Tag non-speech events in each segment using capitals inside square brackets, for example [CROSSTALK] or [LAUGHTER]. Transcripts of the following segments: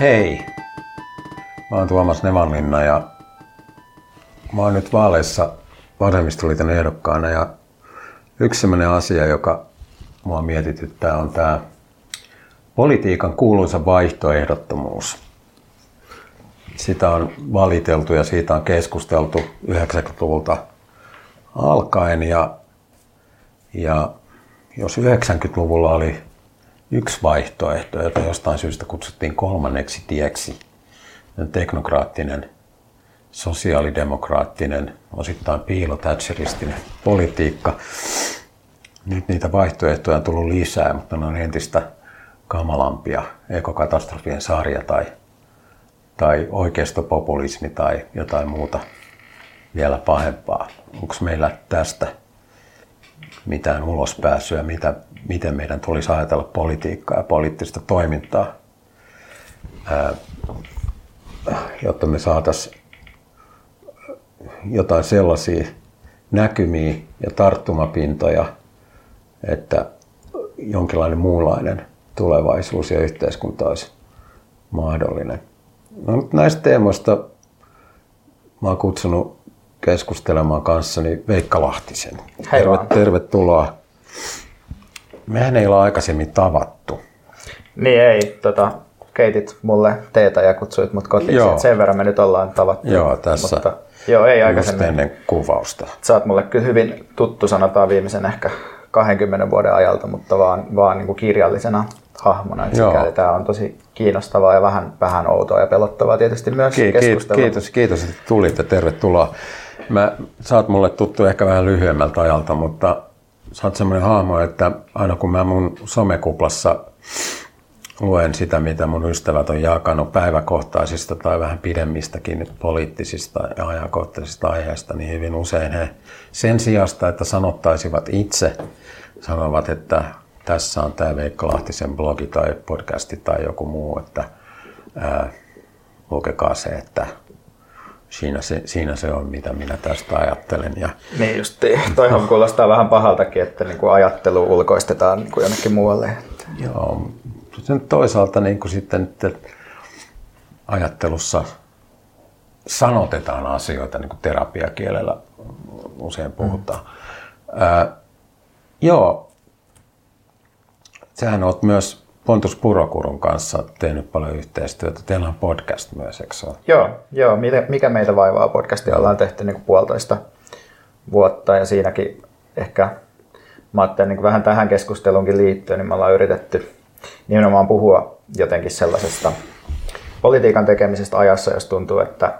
Hei, mä oon Tuomas Nevanlinna ja mä oon nyt vaaleissa vasemmistoliiton ehdokkaana ja yksi sellainen asia, joka mua mietityttää on tämä politiikan kuuluisa vaihtoehdottomuus. Sitä on valiteltu ja siitä on keskusteltu 90-luvulta alkaen ja, ja jos 90-luvulla oli yksi vaihtoehto, jota jostain syystä kutsuttiin kolmanneksi tieksi, teknokraattinen, sosiaalidemokraattinen, osittain piilothatcheristinen politiikka. Nyt niitä vaihtoehtoja on tullut lisää, mutta ne on entistä kamalampia. Ekokatastrofien sarja tai, tai oikeistopopulismi tai jotain muuta vielä pahempaa. Onko meillä tästä mitään ulospääsyä, mitä, miten meidän tulisi ajatella politiikkaa ja poliittista toimintaa, jotta me saataisiin jotain sellaisia näkymiä ja tarttumapintoja, että jonkinlainen muunlainen tulevaisuus ja yhteiskunta olisi mahdollinen. No, näistä teemoista mä oon kutsunut keskustelemaan kanssani Veikka Lahtisen. Hei Terve, tervetuloa. Mehän ei ole aikaisemmin tavattu. Niin ei, tota, keitit mulle teetä ja kutsuit mut kotiin. Joo. Sen verran me nyt ollaan tavattu. Joo, tässä Mutta, joo, ei aikaisemmin. ennen kuvausta. Sä oot mulle kyllä hyvin tuttu, sanotaan viimeisen ehkä 20 vuoden ajalta, mutta vaan, vaan niin kuin kirjallisena hahmona. Sikäli tää on tosi kiinnostavaa ja vähän, vähän outoa ja pelottavaa tietysti myös Ki- ki- keskustella. kiitos, kiitos, että tulit ja tervetuloa. Mä, sä oot mulle tuttu ehkä vähän lyhyemmältä ajalta, mutta sä oot semmoinen hahmo, että aina kun mä mun somekuplassa luen sitä, mitä mun ystävät on jakanut päiväkohtaisista tai vähän pidemmistäkin poliittisista ja ajankohtaisista aiheista, niin hyvin usein he sen sijasta, että sanottaisivat itse, sanovat, että tässä on tämä Veikka Lahtisen blogi tai podcasti tai joku muu, että ää, lukekaa se, että siinä se, siinä se on, mitä minä tästä ajattelen. Ja, Niin justi. Toihan kuulostaa vähän pahaltakin, että niin kuin ajattelu ulkoistetaan niin kuin jonnekin muualle. joo, nyt toisaalta niin kuin sitten että ajattelussa sanotetaan asioita, niin kuin terapiakielellä usein puhutaan. Mm. Ää, joo, sähän olet myös Pontus Purokurun kanssa tehnyt paljon yhteistyötä. Teillä on podcast myös, eikö ole? Joo, joo. Mikä, meitä vaivaa podcastia ollaan tehty niin kuin puolitoista vuotta ja siinäkin ehkä mä ajattelin niin vähän tähän keskusteluunkin liittyen, niin me ollaan yritetty nimenomaan puhua jotenkin sellaisesta politiikan tekemisestä ajassa, jos tuntuu, että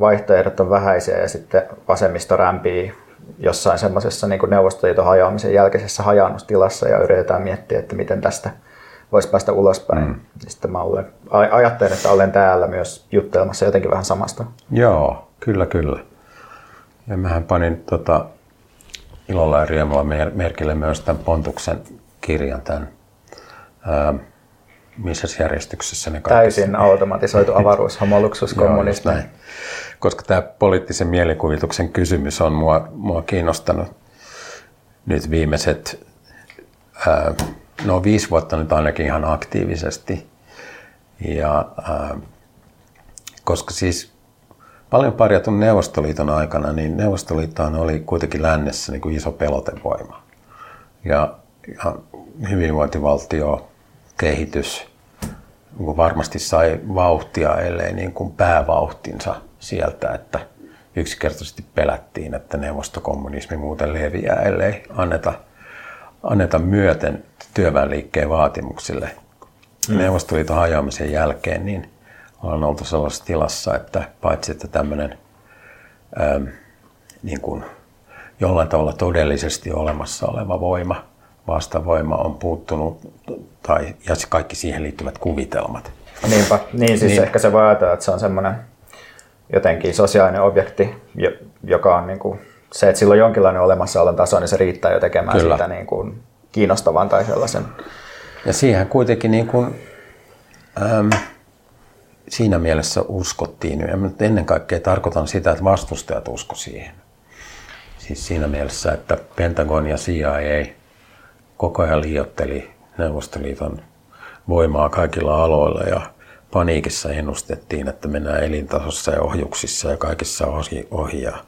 vaihtoehdot on vähäisiä ja sitten vasemmisto rämpii jossain semmoisessa niin kuin Neuvostoliiton hajoamisen jälkeisessä hajannustilassa ja yritetään miettiä, että miten tästä voisi päästä ulospäin. Mm. Sitten mä olen, aj- ajattelen, että olen täällä myös juttelemassa jotenkin vähän samasta. Joo, kyllä, kyllä. Ja mähän panin tota, ilolla ja riemulla mer- merkille myös tämän Pontuksen kirjan, tämän, ää, missä järjestyksessä ne kaikki... Täysin automatisoitu [LAUGHS] avaruus, homoluksus, kommunismi. Koska tämä poliittisen mielikuvituksen kysymys on mua, mua kiinnostanut nyt viimeiset, ää, no viisi vuotta nyt ainakin ihan aktiivisesti. Ja, ää, koska siis paljon parjatun Neuvostoliiton aikana, niin Neuvostoliittohan oli kuitenkin lännessä niin kuin iso pelotevoima. Ja, ja hyvinvointivaltio, kehitys, varmasti sai vauhtia, ellei niin kuin päävauhtinsa sieltä, että yksinkertaisesti pelättiin, että neuvostokommunismi muuten leviää, ellei anneta, anneta myöten työväenliikkeen vaatimuksille. Mm. Neuvostoliiton hajoamisen jälkeen niin ollaan oltu sellaisessa tilassa, että paitsi että tämmöinen ähm, niin kuin jollain tavalla todellisesti olemassa oleva voima, vastavoima on puuttunut, tai, ja kaikki siihen liittyvät kuvitelmat. Niinpä. Niin siis Niin. ehkä se ajatella, että se on semmoinen jotenkin sosiaalinen objekti, jo- joka on niin kuin, se, että sillä on jonkinlainen olemassaolon taso, niin se riittää jo tekemään Kyllä. siitä niin kuin kiinnostavan tai sellaisen. Ja siihen kuitenkin niin kuin, äm, siinä mielessä uskottiin, ja ennen kaikkea tarkoitan sitä, että vastustajat usko siihen. Siis siinä mielessä, että Pentagon ja CIA koko ajan liiotteli Neuvostoliiton voimaa kaikilla aloilla ja paniikissa ennustettiin, että mennään elintasossa ja ohjuksissa ja kaikissa ohi, ohi ja,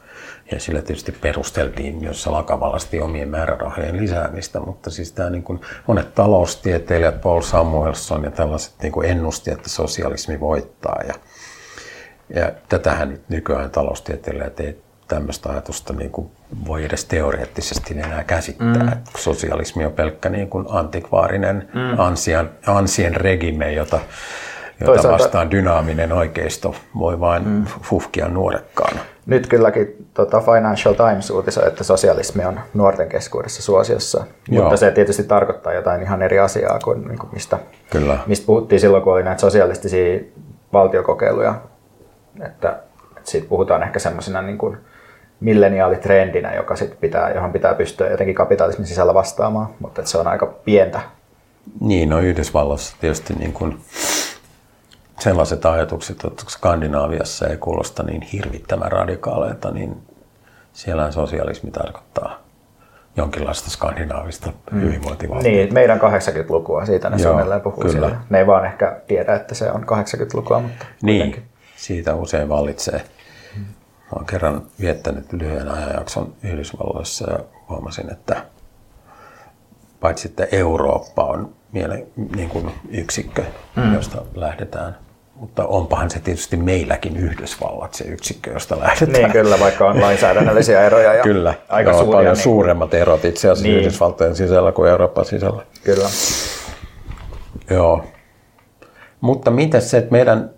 ja sillä tietysti perusteltiin myös salakavallasti omien määrärahojen lisäämistä, mutta siis tämä niin kuin monet taloustieteilijät, Paul Samuelson ja tällaiset niin kuin ennusti, että sosialismi voittaa ja, ja tätähän nyt nykyään taloustieteilijät ei tämmöistä ajatusta niin kuin voi edes teoreettisesti enää käsittää. Mm. Sosialismi on pelkkä niin kuin antikvaarinen mm. ansien, ansien regime, jota, jota Toisaalta, vastaan dynaaminen oikeisto voi vain mm. fuhkia nuorekkaana. Nyt kylläkin tota Financial Times uutisoi, että sosialismi on nuorten keskuudessa suosiossa, Joo. mutta se tietysti tarkoittaa jotain ihan eri asiaa kuin, niin kuin mistä, Kyllä. mistä puhuttiin silloin, kun oli näitä sosialistisia valtiokokeiluja. Että, että siitä puhutaan ehkä semmoisena niin kuin milleniaalitrendinä, joka sit pitää, johon pitää pystyä jotenkin kapitalismin sisällä vastaamaan, mutta se on aika pientä. Niin, no Yhdysvalloissa tietysti niin kuin sellaiset ajatukset, että Skandinaaviassa ei kuulosta niin hirvittävän radikaaleilta, niin siellä sosialismi tarkoittaa jonkinlaista skandinaavista mm. hyvinvointivaltiota. Niin, meidän 80-lukua, siitä ne Joo, suunnilleen puhuu kyllä. siellä. Ne ei vaan ehkä tiedä, että se on 80-lukua, mutta Niin, kuitenkin. siitä usein vallitsee olen kerran viettänyt lyhyen ajanjakson Yhdysvalloissa ja huomasin, että paitsi että Eurooppa on miele, niin kuin yksikkö, mm. josta lähdetään, mutta onpahan se tietysti meilläkin Yhdysvallat se yksikkö, josta lähdetään. Niin kyllä, vaikka on lainsäädännöllisiä eroja ja kyllä, aika joo, paljon niin... suuremmat erot itse asiassa niin. Yhdysvaltojen sisällä kuin Euroopan sisällä. Kyllä. Joo. Mutta miten se, että meidän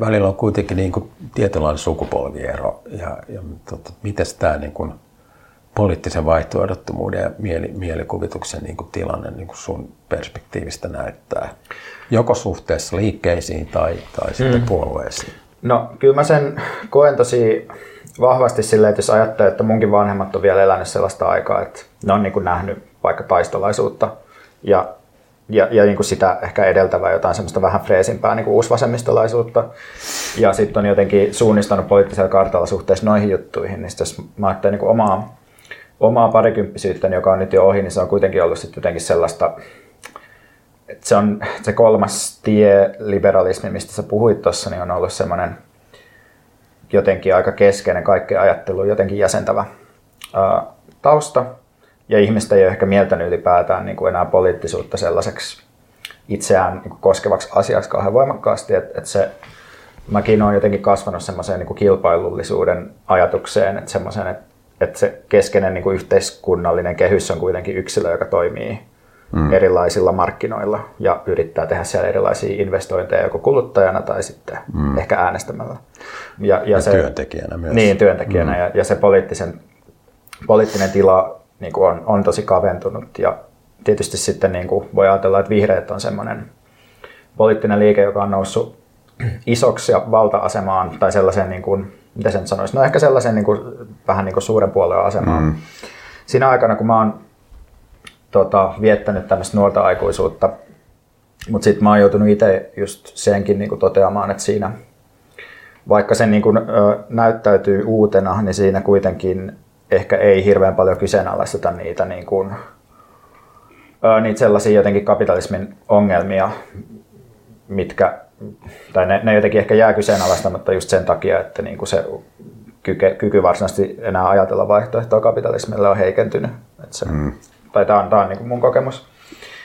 välillä on kuitenkin niin kuin tietynlainen sukupolviero. Ja, ja tota, miten tämä niin kuin poliittisen vaihtoehdottomuuden ja mieli, mielikuvituksen niin kuin tilanne niin kuin sun perspektiivistä näyttää? Joko suhteessa liikkeisiin tai, tai sitten mm. puolueisiin? No kyllä mä sen koen tosi vahvasti silleen, että jos ajattelee, että munkin vanhemmat on vielä elänyt sellaista aikaa, että ne on niin kuin nähnyt vaikka taistolaisuutta ja ja, ja niin kuin sitä ehkä edeltävää jotain semmoista vähän freesimpää niin kuin uusvasemmistolaisuutta. Ja sitten on jotenkin suunnistanut poliittisella kartalla suhteessa noihin juttuihin. Niin jos mä ajattelen niin kuin omaa, omaa parikymppisyyttä, joka on nyt jo ohi, niin se on kuitenkin ollut sitten jotenkin sellaista, että se on se kolmas tie liberalismi, mistä sä puhuit tuossa, niin on ollut semmoinen jotenkin aika keskeinen kaikkea ajattelua jotenkin jäsentävä ää, tausta. Ja ihmistä ei ole ehkä mieltänyt ylipäätään niin kuin enää poliittisuutta sellaiseksi itseään niin kuin koskevaksi asiaksi kauhean voimakkaasti, että, että se, mäkin olen jotenkin kasvanut semmoiseen niin kuin kilpailullisuuden ajatukseen, että semmoiseen, että, että se keskeinen niin kuin yhteiskunnallinen kehys on kuitenkin yksilö, joka toimii mm. erilaisilla markkinoilla ja yrittää tehdä siellä erilaisia investointeja joko kuluttajana tai sitten mm. ehkä äänestämällä. Ja, ja, ja se, työntekijänä myös. Niin, työntekijänä. Mm. Ja, ja se poliittisen, poliittinen tila niin kuin on, on tosi kaventunut. Ja tietysti sitten niin kuin voi ajatella, että vihreät on semmoinen poliittinen liike, joka on noussut isoksi ja valta-asemaan tai sellaisen, niin kuin, mitä sen sanoisi, no ehkä sellaisen niin kuin, vähän niin kuin suuren puolueen asemaan. Mm. Siinä aikana, kun mä oon tota, viettänyt tämmöistä nuorta aikuisuutta, mutta sitten mä oon joutunut itse just senkin niin kuin toteamaan, että siinä, vaikka se niin kuin, ö, näyttäytyy uutena, niin siinä kuitenkin ehkä ei hirveän paljon kyseenalaisteta niitä, niin kuin, niitä sellaisia jotenkin kapitalismin ongelmia, mitkä, tai ne, ne jotenkin ehkä jää kyseenalaistamatta just sen takia, että niin kuin se kyky, kyky varsinaisesti enää ajatella vaihtoehtoa kapitalismille on heikentynyt. Että se, mm. Tai tämä on, tämä on niin kuin mun kokemus.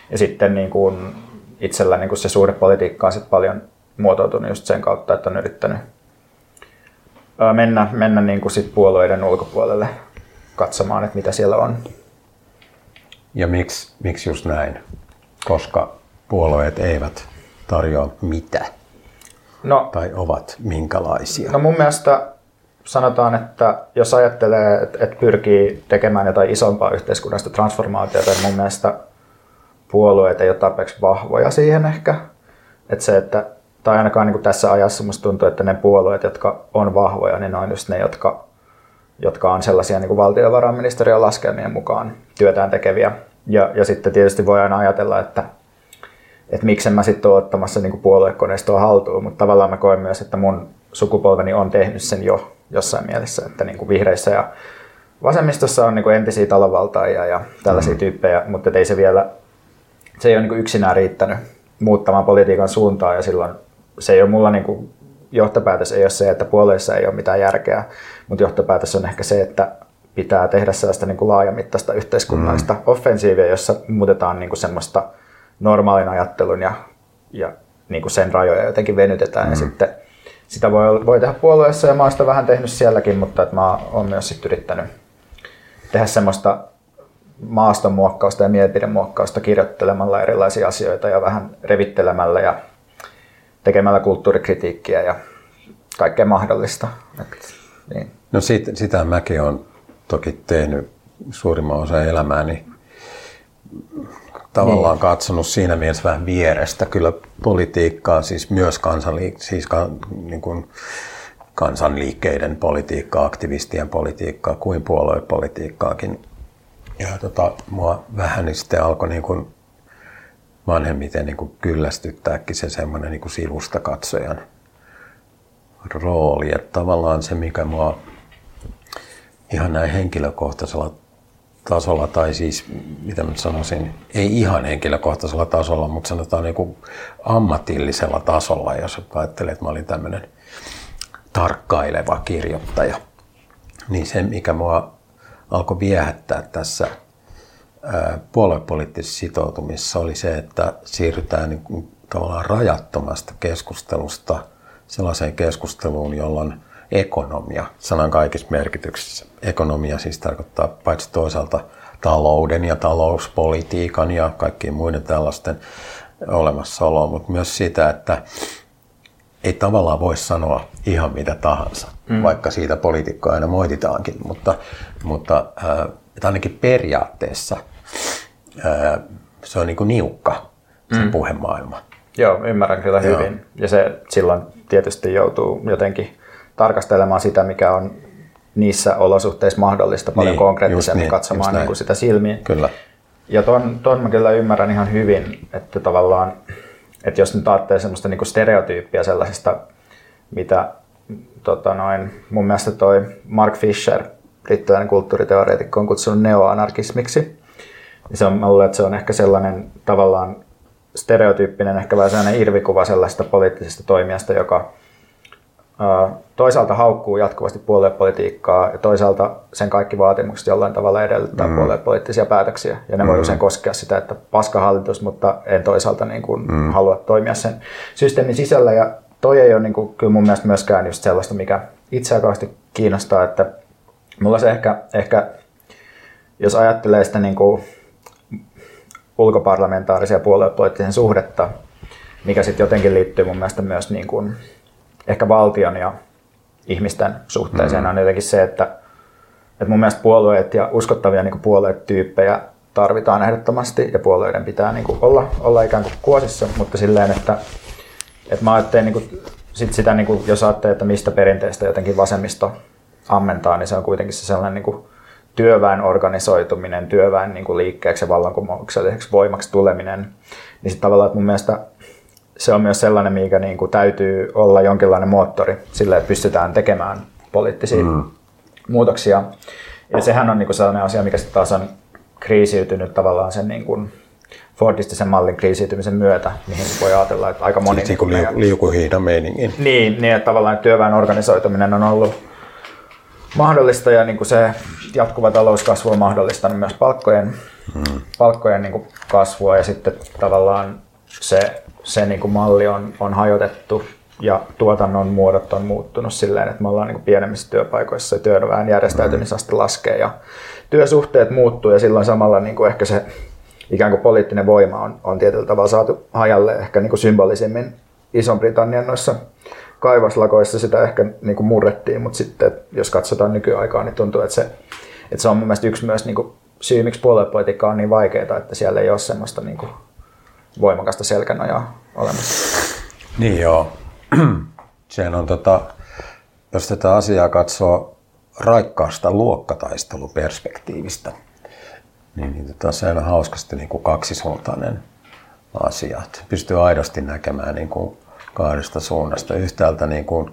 Ja sitten niin kuin itsellä niin kuin se suhde politiikka on sit paljon muotoutunut just sen kautta, että on yrittänyt mennä, mennä niin kuin sit puolueiden ulkopuolelle katsomaan, että mitä siellä on. Ja miksi, miksi just näin? Koska puolueet eivät tarjoa mitä? No, tai ovat minkälaisia? No mun mielestä sanotaan, että jos ajattelee, että, että pyrkii tekemään jotain isompaa yhteiskunnallista transformaatiota, niin mun mielestä puolueet ei ole tarpeeksi vahvoja siihen ehkä. Että se, että, tai ainakaan niin kuin tässä ajassa musta tuntuu, että ne puolueet, jotka on vahvoja, niin ne on just ne, jotka jotka on sellaisia niin kuin valtiovarainministeriön laskelmien mukaan työtään tekeviä. Ja, ja sitten tietysti voi aina ajatella, että, että miksen mä sitten ole ottamassa niin puoluekoneistoa haltuun, mutta tavallaan mä koen myös, että mun sukupolveni on tehnyt sen jo jossain mielessä, että niin kuin vihreissä ja vasemmistossa on niin kuin entisiä talovaltaajia ja tällaisia mm. tyyppejä, mutta ei se vielä, se ei ole niin kuin yksinään riittänyt muuttamaan politiikan suuntaa ja silloin se ei ole mulla niin kuin, johtopäätös ei ole se, että puolueissa ei ole mitään järkeä, mutta johtopäätös on ehkä se, että pitää tehdä sellaista niin kuin laajamittaista yhteiskunnallista mm. offensiivia, jossa muutetaan niin kuin semmoista normaalin ajattelun ja, ja niin kuin sen rajoja jotenkin venytetään. Mm. Ja sitten sitä voi, voi tehdä puolueessa ja mä oon sitä vähän tehnyt sielläkin, mutta että mä oon myös sit yrittänyt tehdä semmoista maastonmuokkausta ja mielipidemuokkausta kirjoittelemalla erilaisia asioita ja vähän revittelemällä ja tekemällä kulttuurikritiikkiä ja kaikkea mahdollista. Et, niin. No sit, sitä mäkin olen toki tehnyt suurimman osan elämääni tavallaan niin. katsonut siinä mielessä vähän vierestä kyllä politiikkaa, siis myös kansanliik- siis ka, niin kuin kansanliikkeiden politiikkaa, aktivistien politiikkaa kuin puoluepolitiikkaakin. Ja tota, mua vähän niin sitten alkoi niin kuin vanhemmiten niin kuin kyllästyttääkin se semmoinen niin kuin sivusta katsojan rooli. Että tavallaan se, mikä mua ihan näin henkilökohtaisella tasolla, tai siis mitä mä sanoisin, ei ihan henkilökohtaisella tasolla, mutta sanotaan niin ammatillisella tasolla, jos ajattelee, että mä olin tämmöinen tarkkaileva kirjoittaja, niin se, mikä mua alkoi viehättää tässä puoluepoliittisessa sitoutumissa oli se, että siirrytään niin kuin tavallaan rajattomasta keskustelusta sellaiseen keskusteluun, jolloin ekonomia, sanan kaikissa merkityksissä. Ekonomia siis tarkoittaa paitsi toisaalta talouden ja talouspolitiikan ja kaikkien muiden tällaisten olemassaoloa, mutta myös sitä, että ei tavallaan voi sanoa ihan mitä tahansa, mm. vaikka siitä poliitikkoa aina moititaankin, mutta, mutta äh, ainakin periaatteessa äh, se on niin kuin niukka se mm. puhemaailma. Joo, ymmärrän kyllä Joo. hyvin. Ja se silloin tietysti joutuu jotenkin tarkastelemaan sitä, mikä on niissä olosuhteissa mahdollista paljon niin, konkreettisemmin niin, katsomaan niin kuin sitä silmiin. Kyllä. Ja ton, ton mä kyllä ymmärrän ihan hyvin, että tavallaan, että jos nyt ajattelee semmoista niin kuin stereotyyppiä sellaisesta, mitä tota noin, mun mielestä toi Mark Fisher, brittiläinen kulttuuriteoreetikko, on kutsunut neoanarkismiksi, niin se on, mä luulen, että se on ehkä sellainen tavallaan stereotyyppinen, ehkä vähän sellainen irvikuva sellaista poliittisesta toimijasta, joka toisaalta haukkuu jatkuvasti puoluepolitiikkaa ja toisaalta sen kaikki vaatimukset jollain tavalla edellyttää mm. puoluepoliittisia päätöksiä. Ja ne mm. voi usein koskea sitä, että paska hallitus, mutta en toisaalta niin kuin mm. halua toimia sen systeemin sisällä. Ja toi ei ole niin kuin, kyllä mun mielestä myöskään just sellaista, mikä itseäkaasti kiinnostaa, että mulla se ehkä, ehkä jos ajattelee sitä niin kuin ulkoparlamentaarisia puoluepoliittisen suhdetta, mikä sitten jotenkin liittyy mun mielestä myös niin kuin ehkä valtion ja ihmisten suhteeseen mm-hmm. on jotenkin se, että, että mun mielestä puolueet ja uskottavia niin puolueetyyppejä tarvitaan ehdottomasti ja puolueiden pitää niin kuin olla, olla ikään kuin kuosissa, mutta silleen, että, että mä ajattelen niin kuin, sit sitä, niin kuin, jos ajattelee, että mistä perinteistä jotenkin vasemmisto ammentaa, niin se on kuitenkin se sellainen niin kuin, työväen organisoituminen, työväen niin kuin liikkeeksi ja vallankumoukselliseksi voimaksi tuleminen, niin sitten tavallaan, että mun mielestä se on myös sellainen, mikä niin kuin täytyy olla jonkinlainen moottori sille, että pystytään tekemään poliittisia mm. muutoksia. Ja sehän on niin kuin sellainen asia, mikä sitten taas on kriisiytynyt tavallaan sen niin kuin Fordistisen mallin kriisiytymisen myötä, mihin voi ajatella, että aika moni... Siis niin liukuhiidan meiningin. Niin, niin, että tavallaan työväen organisoituminen on ollut mahdollista ja niin kuin se jatkuva talouskasvu on mahdollistanut myös palkkojen, hmm. palkkojen niin kuin kasvua ja sitten tavallaan se se niin kuin malli on, on hajotettu ja tuotannon muodot on muuttunut silleen, että me ollaan niin kuin pienemmissä työpaikoissa ja työväen järjestäytymisaste mm. laskee ja työsuhteet muuttuu ja silloin samalla niin kuin ehkä se ikään kuin poliittinen voima on, on tietyllä tavalla saatu hajalle ehkä niin kuin symbolisemmin Ison-Britannian noissa kaivoslakoissa sitä ehkä niin kuin murrettiin, mutta sitten jos katsotaan nykyaikaa, niin tuntuu, että se, että se on mun mielestä yksi myös niin kuin syy, miksi puoluepolitiikka on niin vaikeaa, että siellä ei ole semmoista niin kuin voimakasta selkänojaa olemassa. Niin joo. [CLEARS THROAT] Sehän on tota, jos tätä asiaa katsoo raikkaasta luokkataisteluperspektiivistä, niin, niin tota, se on hauskasti niin kuin kaksisuuntainen asia. Pystyy aidosti näkemään niin kuin kahdesta suunnasta. Yhtäältä niin kuin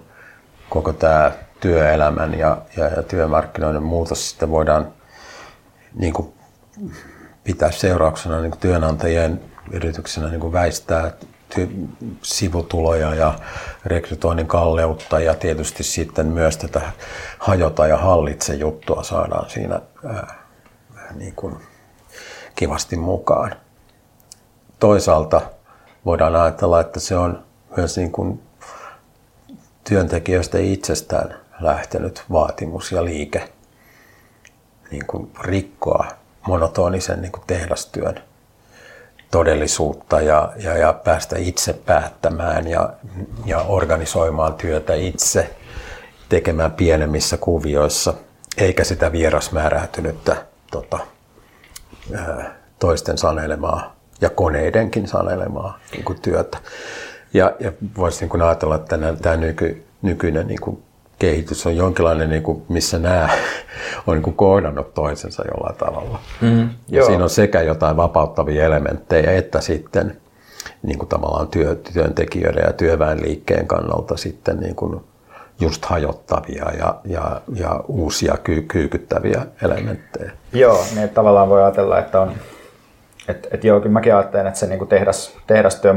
koko tämä työelämän ja, ja, ja työmarkkinoiden muutos sitten voidaan niin kuin pitää seurauksena niin kuin työnantajien yrityksenä niin kuin väistää ty- sivutuloja ja rekrytoinnin kalleutta ja tietysti sitten myös tätä hajota ja hallitse juttua saadaan siinä ää, niin kuin kivasti mukaan. Toisaalta voidaan ajatella, että se on myös niin kuin työntekijöistä itsestään lähtenyt vaatimus ja liike niin kuin rikkoa monotonisen niin kuin tehdastyön todellisuutta ja, ja, ja päästä itse päättämään ja, ja organisoimaan työtä itse, tekemään pienemmissä kuvioissa, eikä sitä vierasmääräytynyttä tota, toisten sanelemaa ja koneidenkin sanelemaa niin kuin työtä. Ja, ja voisi niin ajatella, että tämä nyky, nykyinen niin kuin kehitys on jonkinlainen, niin kuin, missä nämä [LAUGHS] on niin kuin kohdannut toisensa jollain tavalla. Mm, ja siinä on sekä jotain vapauttavia elementtejä, että sitten niin kuin tavallaan työ, työntekijöiden ja työväenliikkeen kannalta sitten niin kuin just hajottavia ja, ja, ja uusia ky, kyykyttäviä elementtejä. Joo, niin tavallaan voi ajatella, että on et, et joo, kyllä mäkin ajattelen, että se niinku tehdas, tehdastyön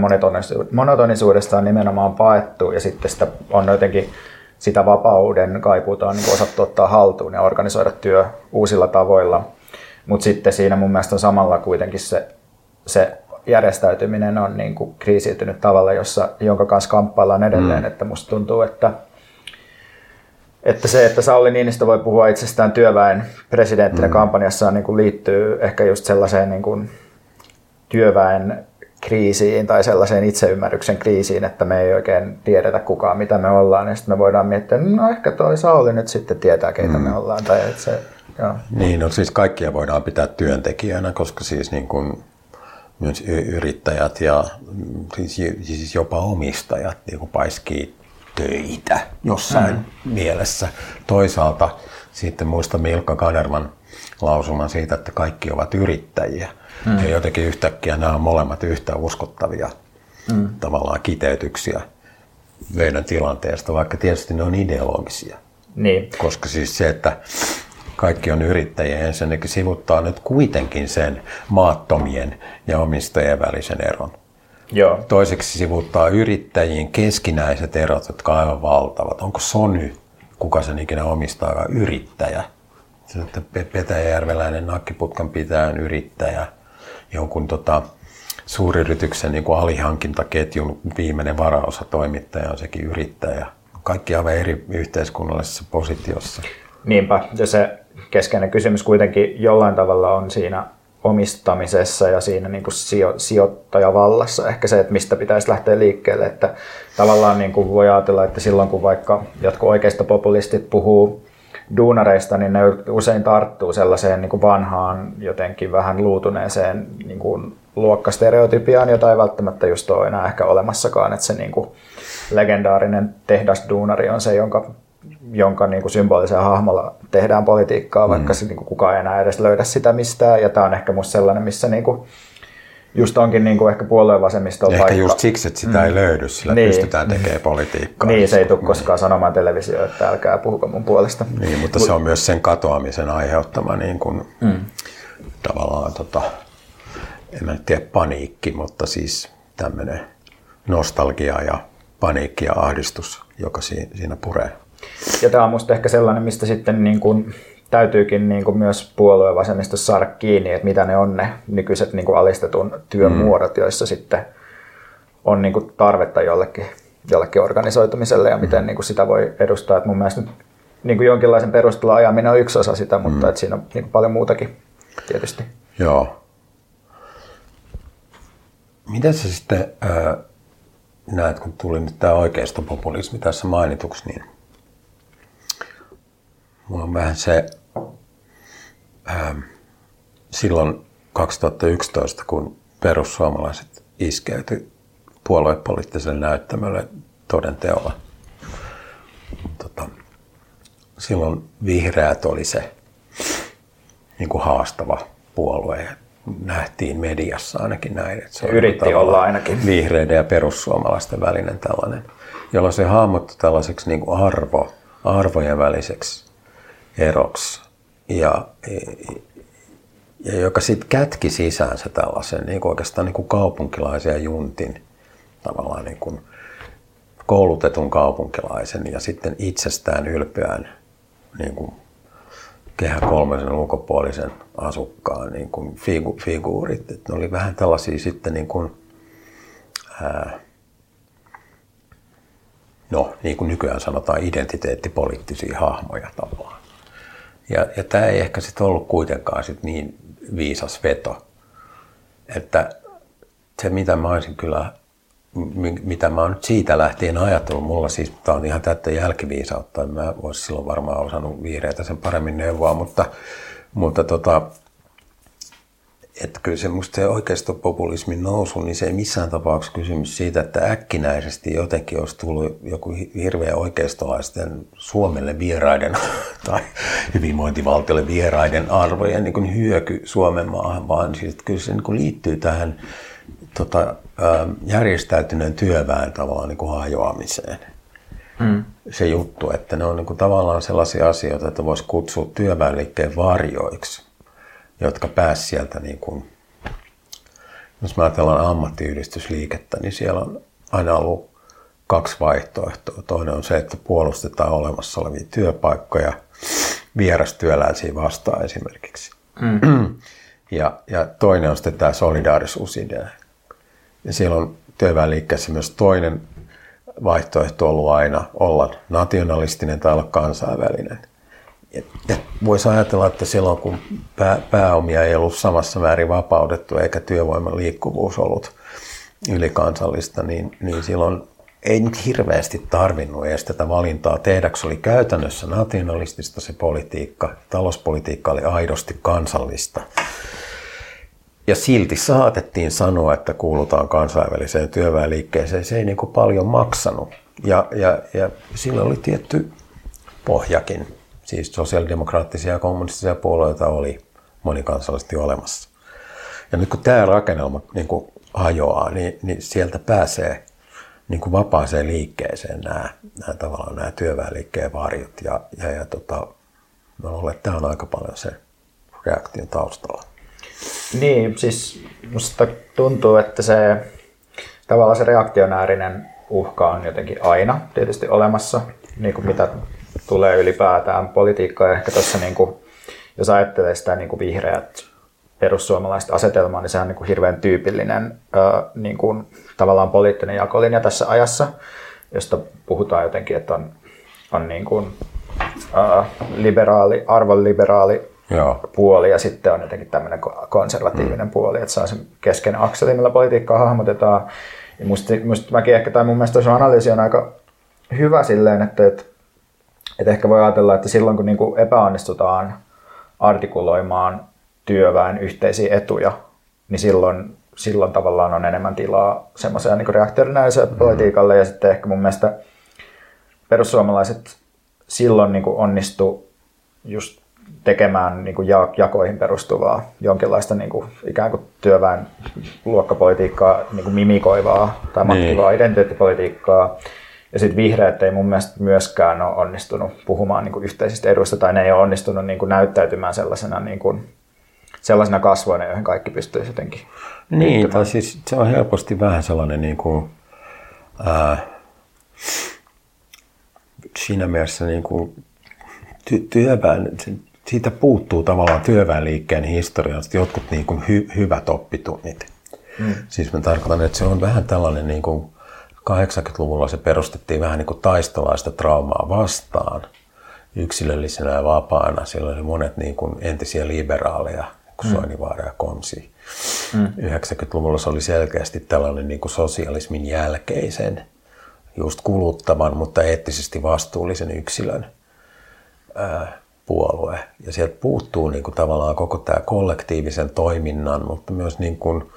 monotonisuudesta on nimenomaan paettu ja sitten sitä on jotenkin sitä vapauden kaipuuta on niin osattu ottaa haltuun ja organisoida työ uusilla tavoilla. Mutta sitten siinä mun mielestä on samalla kuitenkin se, se järjestäytyminen on niin kuin kriisiytynyt tavalla, jossa, jonka kanssa kamppaillaan edelleen. Mm. Että musta tuntuu, että, että se, että Sauli Niinistö voi puhua itsestään työväen presidenttinä mm. kampanjassaan niin kuin liittyy ehkä just sellaiseen niin kuin työväen kriisiin tai sellaiseen itseymmärryksen kriisiin, että me ei oikein tiedetä kukaan mitä me ollaan, niin sitten me voidaan miettiä, no ehkä toi Sauli nyt sitten tietää keitä mm. me ollaan. Tai että se, joo. Niin, no siis kaikkia voidaan pitää työntekijänä, koska siis niin kuin myös yrittäjät ja siis, siis jopa omistajat niin kuin paiskii töitä jossain mm. mielessä. Toisaalta sitten muista Milka Kanerman lausuman siitä, että kaikki ovat yrittäjiä. Mm. Ja jotenkin yhtäkkiä nämä on molemmat yhtä uskottavia mm. tavallaan kiteytyksiä meidän tilanteesta, vaikka tietysti ne on ideologisia. Niin. Koska siis se, että kaikki on yrittäjiä, ensinnäkin sivuttaa nyt kuitenkin sen maattomien ja omistajien välisen eron. Joo. Toiseksi sivuttaa yrittäjien keskinäiset erot, jotka ovat aivan valtavat. Onko Sony, kuka sen ikinä omistaa, yrittäjä? Sitten Petäjärveläinen nakkiputkan pitäjän yrittäjä, jonkun tota, suuryrityksen niin kuin alihankintaketjun viimeinen varaosatoimittaja on sekin yrittäjä. Kaikki aivan eri yhteiskunnallisessa positiossa. Niinpä, ja se keskeinen kysymys kuitenkin jollain tavalla on siinä omistamisessa ja siinä niin kuin sijo, sijoittajavallassa ehkä se, että mistä pitäisi lähteä liikkeelle. Että tavallaan niin kuin voi ajatella, että silloin kun vaikka jotkut oikeista populistit puhuu duunareista, niin ne usein tarttuu sellaiseen niin kuin vanhaan, jotenkin vähän luutuneeseen niin kuin luokkastereotypiaan, jota ei välttämättä just ole enää ehkä olemassakaan, että se niin kuin legendaarinen tehdasduunari on se, jonka, jonka niin kuin symbolisella hahmolla tehdään politiikkaa, vaikka mm. se, niin kuin kukaan ei enää edes löydä sitä mistään, ja tämä on ehkä musta sellainen, missä niin kuin just onkin niin kuin ehkä puolueen vasemmisto Ehkä paikka. just siksi, että sitä mm. ei löydy, sillä niin. pystytään tekemään politiikkaa. Niin, se ei tule koskaan sanomaan televisio, että älkää puhuko mun puolesta. Niin, mutta Mut, se on myös sen katoamisen aiheuttama niin kuin, mm. tavallaan, tota, en mä tiedä paniikki, mutta siis tämmöinen nostalgia ja paniikki ja ahdistus, joka siinä puree. Ja tämä on musta ehkä sellainen, mistä sitten niin kuin täytyykin niin kuin myös puolueen vasemmistossa saada kiinni, että mitä ne on ne nykyiset niin kuin alistetun työn mm. muodot, joissa sitten on niin kuin tarvetta jollekin, jollekin organisoitumiselle ja miten mm. niin kuin sitä voi edustaa. Että mun mielestä nyt niin kuin jonkinlaisen perustelun ajaminen on yksi osa sitä, mutta mm. että siinä on niin kuin paljon muutakin tietysti. Joo. Miten sä sitten äh, näet, kun tuli nyt tämä oikeistopopulismi tässä mainituksi, niin mulla on vähän se silloin 2011, kun perussuomalaiset iskeytyi puoluepoliittiselle näyttämölle todenteolla. Tota, silloin vihreät oli se niin kuin haastava puolue. Nähtiin mediassa ainakin näin. Että se yritti olla ainakin. Vihreiden ja perussuomalaisten välinen tällainen, jolloin se hahmottui tällaiseksi niin kuin arvo, arvojen väliseksi eroksi. Ja, ja joka sitten kätki sisäänsä tällaisen niin kuin oikeastaan niin kuin kaupunkilaisen juntin tavallaan niin kuin koulutetun kaupunkilaisen ja sitten itsestään ylpeän niin kuin kehä kolmisen ulkopuolisen asukkaan niin kuin figu, figuurit. Et ne oli vähän tällaisia sitten niin kuin, ää, no niin kuin nykyään sanotaan identiteettipoliittisia hahmoja tavallaan. Ja, ja tämä ei ehkä sitten ollut kuitenkaan sit niin viisas veto, että se mitä mä olisin kyllä, mitä mä oon nyt siitä lähtien ajatellut, mulla siis tämä on ihan täyttä jälkiviisautta, en mä olisi silloin varmaan osannut vihreitä sen paremmin neuvoa, mutta, mutta tota, kyllä se musta se oikeistopopulismin nousu, niin se ei missään tapauksessa kysymys siitä, että äkkinäisesti jotenkin olisi tullut joku hirveä oikeistolaisten Suomelle vieraiden [LAUGHS] tai hyvinvointivaltiolle vieraiden arvojen niin kuin hyöky Suomen maahan, vaan siis, että kyllä se niin kuin liittyy tähän tota, järjestäytyneen työväen tavallaan niin kuin hajoamiseen. Hmm. Se juttu, että ne on niin kuin tavallaan sellaisia asioita, että voisi kutsua työväenliikkeen varjoiksi jotka pääsivät sieltä, niin kuin, jos me ajatellaan ammattiyhdistysliikettä, niin siellä on aina ollut kaksi vaihtoehtoa. Toinen on se, että puolustetaan olemassa olevia työpaikkoja vierastyöläisiä vastaan esimerkiksi. Mm. Ja, ja toinen on sitten tämä solidaarisuusidea. Ja siellä on työväenliikkeessä myös toinen vaihtoehto ollut aina olla nationalistinen tai olla kansainvälinen – ja voisi ajatella, että silloin kun pää, pääomia ei ollut samassa määrin vapautettu eikä työvoiman liikkuvuus ollut ylikansallista, niin, niin silloin ei nyt hirveästi tarvinnut edes tätä valintaa tehdä, se oli käytännössä nationalistista se politiikka, talouspolitiikka oli aidosti kansallista. Ja silti saatettiin sanoa, että kuulutaan kansainväliseen työväenliikkeeseen. Se ei niin kuin paljon maksanut. Ja, ja, ja sillä oli tietty pohjakin siis sosiaalidemokraattisia ja kommunistisia puolueita oli monikansallisesti olemassa. Ja nyt kun tämä rakennelma niin kuin hajoaa, niin, niin sieltä pääsee niin kuin vapaaseen liikkeeseen nämä, nämä tavallaan nämä työväenliikkeen varjot. Ja, ja, ja tota, mä luulen, että tämä on aika paljon se reaktion taustalla. Niin, siis musta tuntuu, että se tavallaan se reaktionäärinen uhka on jotenkin aina tietysti olemassa, niin kuin mitä tulee ylipäätään politiikkaa. Ehkä tuossa, niin kuin, jos ajattelee sitä niin kuin vihreät perussuomalaiset asetelmaa, niin sehän on niin kuin hirveän tyypillinen niin kuin, tavallaan poliittinen jakolinja tässä ajassa, josta puhutaan jotenkin, että on, on niin kuin, liberaali, arvonliberaali Joo. puoli ja sitten on jotenkin tämmöinen konservatiivinen mm. puoli, että se on se keskeinen akseli, millä politiikkaa hahmotetaan. Ja musta, musta mäkin ehkä, tai mun mielestä se analyysi on aika hyvä silleen, että, että et ehkä voi ajatella, että silloin kun niin kuin epäonnistutaan artikuloimaan työväen yhteisiä etuja, niin silloin, silloin tavallaan on enemmän tilaa semmoiseen niin reaktionäiselle mm. politiikalle. Ja sitten ehkä mun mielestä perussuomalaiset silloin niin kuin onnistu just tekemään niin kuin jakoihin perustuvaa, jonkinlaista niin kuin, ikään kuin työväen luokkapolitiikkaa niin kuin mimikoivaa tai matkivaa niin. identiteettipolitiikkaa. Ja sitten vihreät ei mun mielestä myöskään ole onnistunut puhumaan niin kuin yhteisistä eduista, tai ne ei ole onnistunut niin kuin näyttäytymään sellaisena, niin kuin, sellaisena kasvoina, joihin kaikki pystyisi jotenkin Niin, tai siis se on helposti vähän sellainen niin kuin, ää, siinä mielessä niin kuin, ty- työväen, siitä puuttuu tavallaan työväenliikkeen historiasta jotkut niin kuin hy- hyvät oppitunnit. Mm. Siis mä tarkoitan, että se on vähän tällainen niin kuin 80-luvulla se perustettiin vähän niin kuin taistolaista traumaa vastaan yksilöllisenä ja vapaana. Siellä oli monet niin kuin entisiä liberaaleja, kuin mm. Soinivaara ja Komsi. Mm. 90-luvulla se oli selkeästi tällainen niin kuin sosialismin jälkeisen, just kuluttavan, mutta eettisesti vastuullisen yksilön ää, puolue. Ja sieltä puuttuu niin kuin tavallaan koko tämä kollektiivisen toiminnan, mutta myös niin kuin,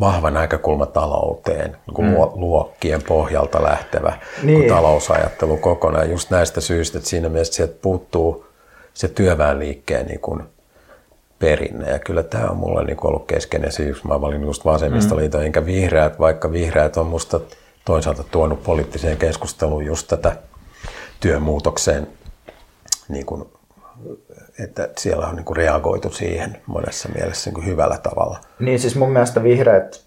vahva näkökulma talouteen, niin kuin mm. luokkien pohjalta lähtevä niin. talousajattelu kokonaan. Just näistä syistä, että siinä mielessä sieltä puuttuu se työväenliikkeen niin kuin perinne. Ja kyllä tämä on mulle niin ollut keskeinen syy, mä olen valinnut just vasemmistoliiton, mm. enkä vihreät, vaikka vihreät on musta toisaalta tuonut poliittiseen keskusteluun just tätä työmuutokseen niin kuin että siellä on niin kuin reagoitu siihen monessa mielessä niin kuin hyvällä tavalla. Niin siis mun mielestä vihreät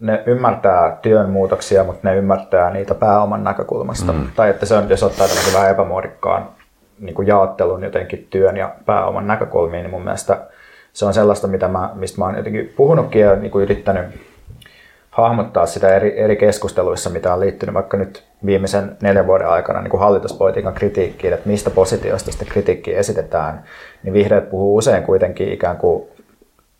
ne ymmärtää työn muutoksia, mutta ne ymmärtää niitä pääoman näkökulmasta. Mm. Tai että se on, jos ottaa tämmöisen vähän epämuodikkaan niin kuin jaottelun jotenkin työn ja pääoman näkökulmiin, niin mun mielestä se on sellaista, mitä mä, mistä mä oon jotenkin puhunutkin ja niin kuin yrittänyt hahmottaa sitä eri, eri keskusteluissa, mitä on liittynyt vaikka nyt viimeisen neljän vuoden aikana niin kuin hallituspolitiikan kritiikkiin, että mistä positiosta sitä kritiikkiä esitetään, niin vihreät puhuu usein kuitenkin ikään kuin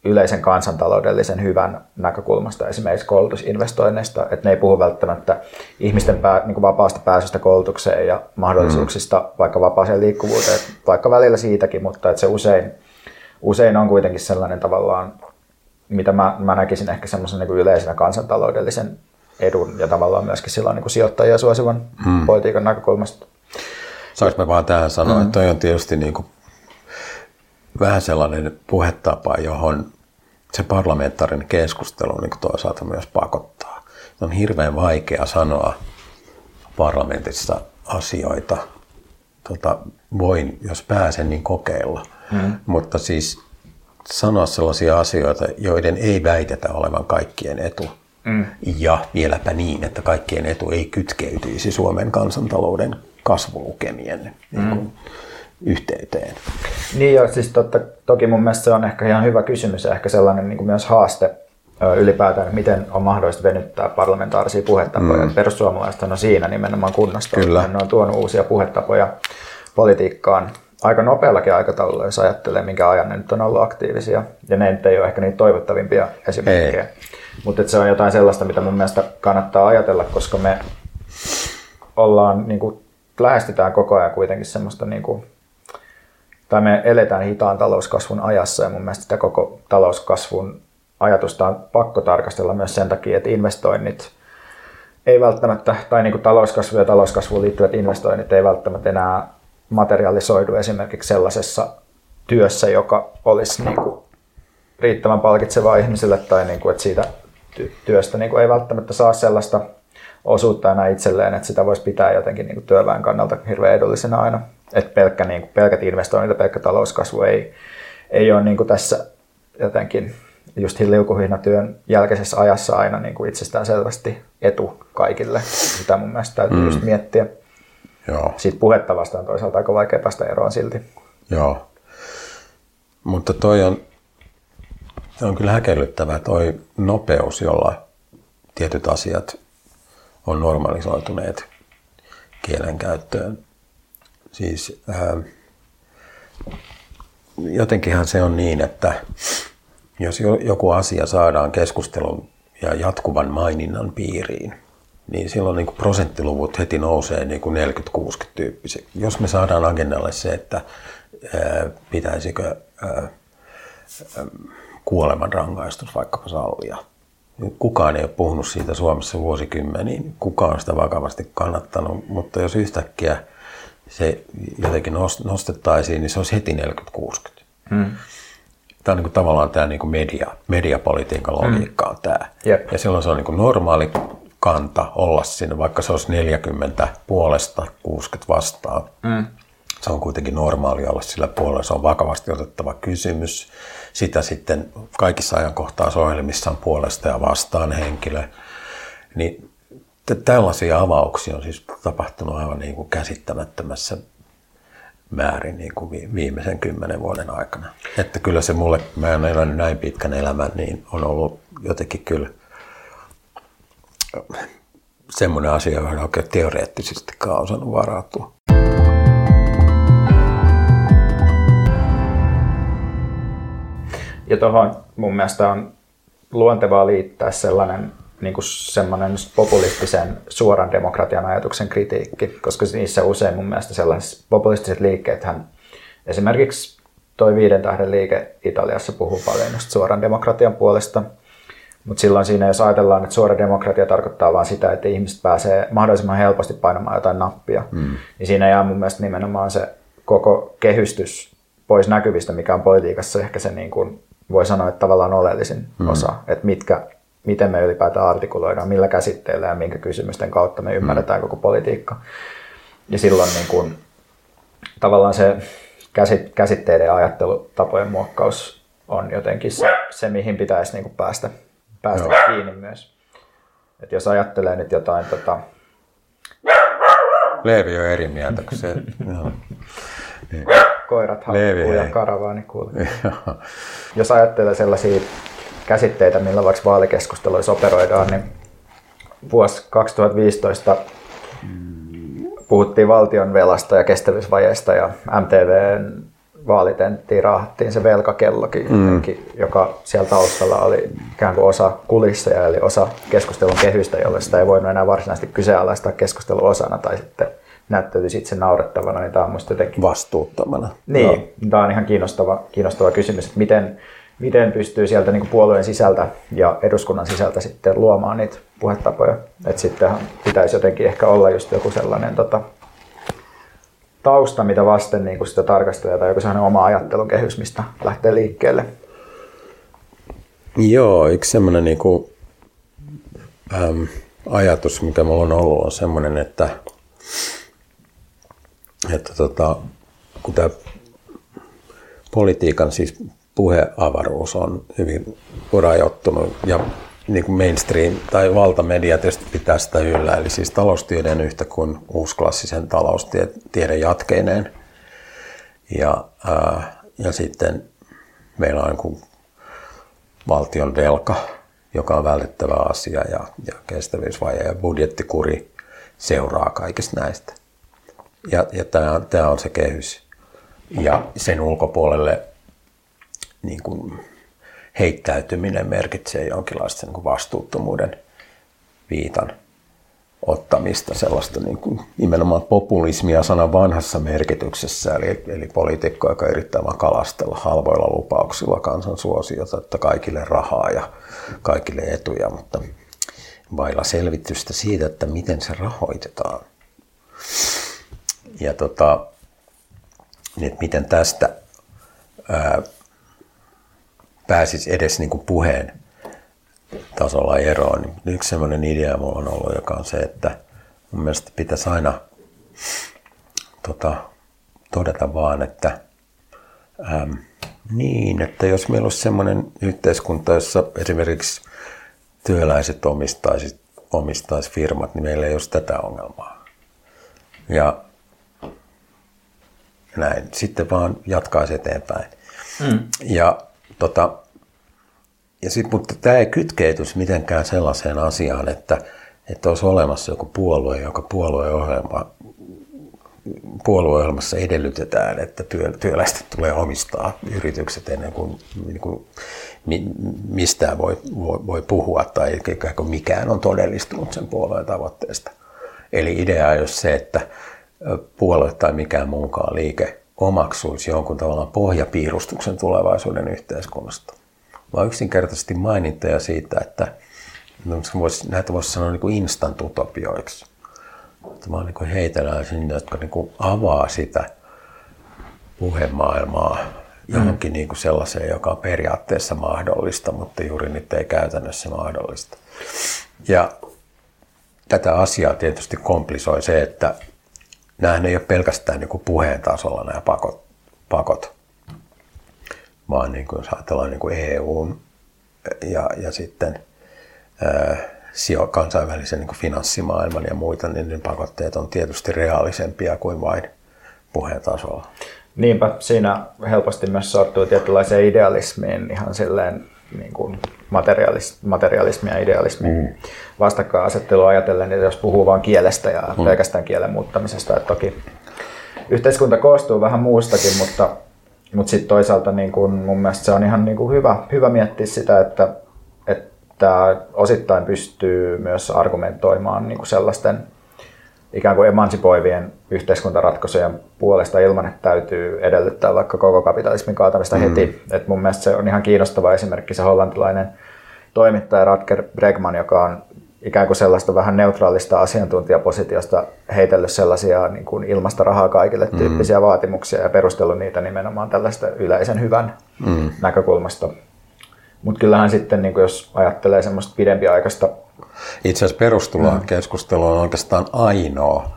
yleisen kansantaloudellisen hyvän näkökulmasta, esimerkiksi koulutusinvestoinneista, että ne ei puhu välttämättä ihmisten pää, niin kuin vapaasta pääsystä koulutukseen ja mahdollisuuksista mm. vaikka vapaaseen liikkuvuuteen, vaikka välillä siitäkin, mutta että se usein, usein on kuitenkin sellainen tavallaan, mitä mä, mä näkisin ehkä semmoisen niin yleisenä kansantaloudellisen edun ja tavallaan myöskin silloin niin kuin sijoittajia suosivan mm. politiikan näkökulmasta. Saanko mä vaan tähän sanoa, mm. että toi on tietysti niin kuin vähän sellainen puhetapa, johon se parlamentaarinen keskustelu niin kuin toisaalta myös pakottaa. On hirveän vaikea sanoa parlamentissa asioita. Tota, voin, jos pääsen, niin kokeilla. Mm. Mutta siis sanoa sellaisia asioita, joiden ei väitetä olevan kaikkien etu. Mm. Ja vieläpä niin, että kaikkien etu ei kytkeytyisi Suomen kansantalouden kasvulukemien mm. niin kuin, yhteyteen. Niin joo, siis totta, toki mun mielestä se on ehkä ihan hyvä kysymys ja ehkä sellainen niin kuin myös haaste ylipäätään, että miten on mahdollista venyttää parlamentaarisia puhetapoja. Mm. Perussuomalaiset on siinä nimenomaan kunnosta. Kyllä. Ne on tuonut uusia puhetapoja politiikkaan aika nopeallakin aikataululla, jos ajattelee, minkä ajan ne nyt on ollut aktiivisia. Ja ne ei ole ehkä niitä toivottavimpia esimerkkejä. Mutta se on jotain sellaista, mitä mun mielestä kannattaa ajatella, koska me ollaan, niin kuin, lähestytään koko ajan kuitenkin semmoista niin kuin, tai me eletään hitaan talouskasvun ajassa ja mun mielestä sitä koko talouskasvun ajatusta on pakko tarkastella myös sen takia, että investoinnit ei välttämättä, tai niin kuin talouskasvu ja talouskasvuun liittyvät investoinnit ei välttämättä enää materialisoidu esimerkiksi sellaisessa työssä, joka olisi niin kuin riittävän palkitsevaa ihmisille tai niin kuin, että siitä työstä niin kuin ei välttämättä saa sellaista osuutta enää itselleen, että sitä voisi pitää jotenkin niin kuin työväen kannalta hirveän edullisena aina. Että pelkkä, niin kuin, pelkät investoinnit ja pelkkä talouskasvu ei, ei ole niin kuin tässä jotenkin just liukuhihnatyön jälkeisessä ajassa aina niin kuin itsestään selvästi etu kaikille, mitä mun mielestä täytyy mm. just miettiä. Joo. Siitä puhetta vastaan toisaalta aika vaikea päästä eroon silti. Joo. Mutta toi on, toi on kyllä häkellyttävä toi nopeus, jolla tietyt asiat on normalisoituneet kielenkäyttöön. Siis ää, jotenkinhan se on niin, että jos joku asia saadaan keskustelun ja jatkuvan maininnan piiriin, niin silloin niin kuin prosenttiluvut heti nousee niin kuin 40-60 tyyppisesti. Jos me saadaan agendalle se, että ää, pitäisikö ää, kuolemanrangaistus vaikkapa sallia, Kukaan ei ole puhunut siitä Suomessa vuosikymmeniin, kukaan on sitä vakavasti kannattanut, mutta jos yhtäkkiä se jotenkin nostettaisiin, niin se olisi heti 40-60. Hmm. Tämä on niin kuin tavallaan tämä niin kuin media, mediapolitiikan logiikka on tämä. Yep. Ja silloin se on niin kuin normaali kanta olla siinä, vaikka se olisi 40 puolesta, 60 vastaan. Hmm. Se on kuitenkin normaali olla sillä puolella, se on vakavasti otettava kysymys sitä sitten kaikissa ajankohtaisohjelmissa on puolesta ja vastaan henkilö. Niin tällaisia avauksia on siis tapahtunut aivan niin kuin käsittämättömässä määrin niin kuin viimeisen kymmenen vuoden aikana. Että kyllä se mulle, mä en elänyt näin pitkän elämän, niin on ollut jotenkin kyllä semmoinen asia, johon oikein teoreettisestikaan osannut varautua. Ja tuohon mun mielestä on luontevaa liittää sellainen niin kuin semmoinen populistisen suoran demokratian ajatuksen kritiikki, koska niissä usein mun mielestä sellaiset populistiset liikkeethän, esimerkiksi toi viiden tähden liike Italiassa puhuu paljon suoran demokratian puolesta, mutta silloin siinä, jos ajatellaan, että suora demokratia tarkoittaa vain sitä, että ihmiset pääsee mahdollisimman helposti painamaan jotain nappia, mm. niin siinä jää mun mielestä nimenomaan se koko kehystys pois näkyvistä, mikä on politiikassa ehkä se niin kuin voi sanoa, että tavallaan oleellisin mm. osa, että mitkä, miten me ylipäätään artikuloidaan, millä käsitteillä ja minkä kysymysten kautta me ymmärretään mm. koko politiikka. Ja silloin niin kuin, tavallaan se käsitteiden ja ajattelutapojen muokkaus on jotenkin se, se mihin pitäisi niin kuin päästä, päästä kiinni myös. Et jos ajattelee nyt jotain tota, Leevi on eri mieltä kuin se. [LAUGHS] no. niin. Koirat Leevi haukkuu ja karavaani kuulee. [LAUGHS] Jos ajattelee sellaisia käsitteitä, millä vaikka vaalikeskusteluissa operoidaan, niin vuosi 2015 puhuttiin valtion velasta ja kestävyysvajeesta ja MTVn vaalitenttiin raahattiin se velkakellokin, mm. joka siellä taustalla oli ikään kuin osa kulisseja, eli osa keskustelun kehystä, jolle sitä ei voinut enää varsinaisesti kyseenalaistaa keskustelun osana tai sitten näyttäytyisi itse naurettavana, niin tämä on minusta jotenkin... Vastuuttomana. Niin, no. tämä on ihan kiinnostava, kiinnostava kysymys, että miten, miten pystyy sieltä niin kuin puolueen sisältä ja eduskunnan sisältä sitten luomaan niitä puhetapoja. Että sittenhän pitäisi jotenkin ehkä olla just joku sellainen tota, tausta, mitä vasten niin sitä tarkastelee, tai joku sellainen oma ajattelun kehys, mistä lähtee liikkeelle? Joo, yksi semmoinen niin kuin, äm, ajatus, mikä mulla on ollut, on semmoinen, että, että tota, kun tämä politiikan siis puheavaruus on hyvin rajoittunut ja niin kuin mainstream tai valtamedia tietysti pitää sitä yllä, eli siis taloustiedon yhtä kuin uusklassisen taloustieden jatkeineen. Ja, ää, ja sitten meillä on niin valtion velka, joka on vältettävä asia, ja, ja kestävyysvaje ja budjettikuri seuraa kaikista näistä. Ja, ja tämä, tämä on se kehys. Ja sen ulkopuolelle niin kuin heittäytyminen merkitsee jonkinlaista niin kuin vastuuttomuuden viitan ottamista, sellaista niin kuin nimenomaan populismia sanan vanhassa merkityksessä, eli, eli poliitikko, joka yrittää vaan kalastella halvoilla lupauksilla kansan suosiota, että kaikille rahaa ja kaikille etuja, mutta vailla selvitystä siitä, että miten se rahoitetaan. Ja tota, niin miten tästä ää, pääsisi edes niin kuin puheen tasolla eroon. Niin yksi sellainen idea mulla on ollut, joka on se, että mun mielestä pitäisi aina tota, todeta vaan, että äm, niin, että jos meillä olisi sellainen yhteiskunta, jossa esimerkiksi työläiset omistaisi, omistaisi firmat, niin meillä ei olisi tätä ongelmaa. Ja näin. Sitten vaan jatkaisi eteenpäin. Mm. Ja Tota, ja sit, mutta tämä ei kytkeytys mitenkään sellaiseen asiaan, että, että olisi olemassa joku puolue, joka puolueohjelma, puolueohjelmassa edellytetään, että työ, työläiset tulee omistaa yritykset ennen kuin, niin kuin mistään voi, voi, voi puhua tai ikään kuin mikään on todellistunut sen puolueen tavoitteesta. Eli idea on se, että puolue tai mikään muunkaan liike omaksuisi jonkun tavallaan pohjapiirustuksen tulevaisuuden yhteiskunnasta. Vaan yksinkertaisesti mainintoja siitä, että voisi, näitä voisi sanoa niin instant-utopioiksi. Että vaan niin heitellään sinne, jotka niin kuin avaa sitä puhemaailmaa johonkin niin kuin sellaiseen, joka on periaatteessa mahdollista, mutta juuri nyt ei käytännössä mahdollista. Ja tätä asiaa tietysti komplisoi se, että nämä ei ole pelkästään niin kuin puheen tasolla nämä pakot, pakot vaan niin kuin, jos ajatellaan niin kuin EUn ja, ja sitten ää, kansainvälisen niin kuin finanssimaailman ja muita, niin ne pakotteet on tietysti reaalisempia kuin vain puheen tasolla. Niinpä, siinä helposti myös sortuu tietynlaiseen idealismiin ihan silleen niin kuin materiaalis, materialismia ja idealismia mm. vastakkainasettelua ajatellen, että jos puhuu vain kielestä ja mm. pelkästään kielen muuttamisesta, että toki yhteiskunta koostuu vähän muustakin, mutta, mutta sitten toisaalta niin kuin mun mielestä se on ihan niin kuin hyvä, hyvä miettiä sitä, että, että osittain pystyy myös argumentoimaan niin kuin sellaisten ikään kuin emansipoivien yhteiskuntaratkaisujen puolesta ilman, että täytyy edellyttää vaikka koko kapitalismin kaatamista mm. heti. Et mun mielestä se on ihan kiinnostava esimerkki se hollantilainen toimittaja Radker Bregman, joka on ikään kuin sellaista vähän neutraalista asiantuntijapositiosta heitellyt sellaisia niin kuin ilmasta rahaa kaikille mm. tyyppisiä vaatimuksia ja perustellut niitä nimenomaan tällaista yleisen hyvän mm. näkökulmasta. Mutta kyllähän sitten, niin jos ajattelee semmoista pidempiaikaista itse asiassa perustuloa mm. keskustelu on oikeastaan ainoa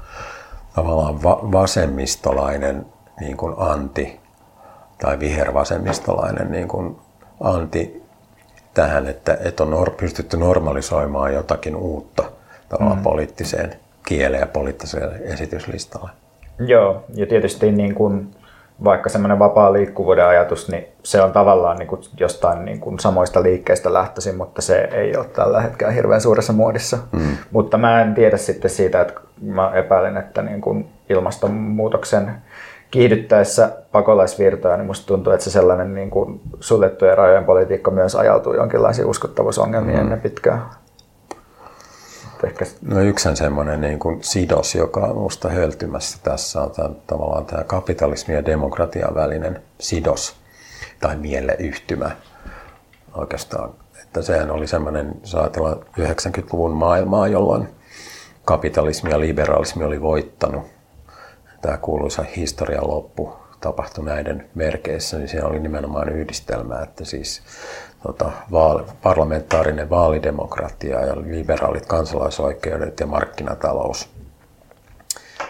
tavallaan va- vasemmistolainen niin kuin anti tai vihervasemmistolainen niin kuin anti tähän, että, että on pystytty normalisoimaan jotakin uutta tavallaan mm. poliittiseen kieleen ja poliittiseen esityslistalle. Joo, ja tietysti niin kuin, vaikka semmoinen vapaa liikkuvuuden ajatus, niin se on tavallaan niin kuin jostain niin kuin samoista liikkeistä lähtöisin, mutta se ei ole tällä hetkellä hirveän suuressa muodissa. Mm. Mutta mä en tiedä sitten siitä, että mä epäilen, että niin kuin ilmastonmuutoksen kiihdyttäessä pakolaisvirtoja, niin musta tuntuu, että se sellainen niin kuin suljettujen rajojen politiikka myös ajautuu jonkinlaisiin uskottavuusongelmiin mm. ennen pitkään. Ehkä... No yksi semmoinen niin kuin sidos, joka on minusta höltymässä tässä on tämän, tavallaan tämä kapitalismi ja demokratian välinen sidos tai mieleyhtymä oikeastaan. Että sehän oli semmoinen, jos ajatellaan 90-luvun maailmaa, jolloin kapitalismi ja liberalismi oli voittanut. Tämä kuuluisa historian loppu tapahtui näiden merkeissä, niin se oli nimenomaan yhdistelmä, että siis tota, vaali, parlamentaarinen vaalidemokratia ja liberaalit kansalaisoikeudet ja markkinatalous.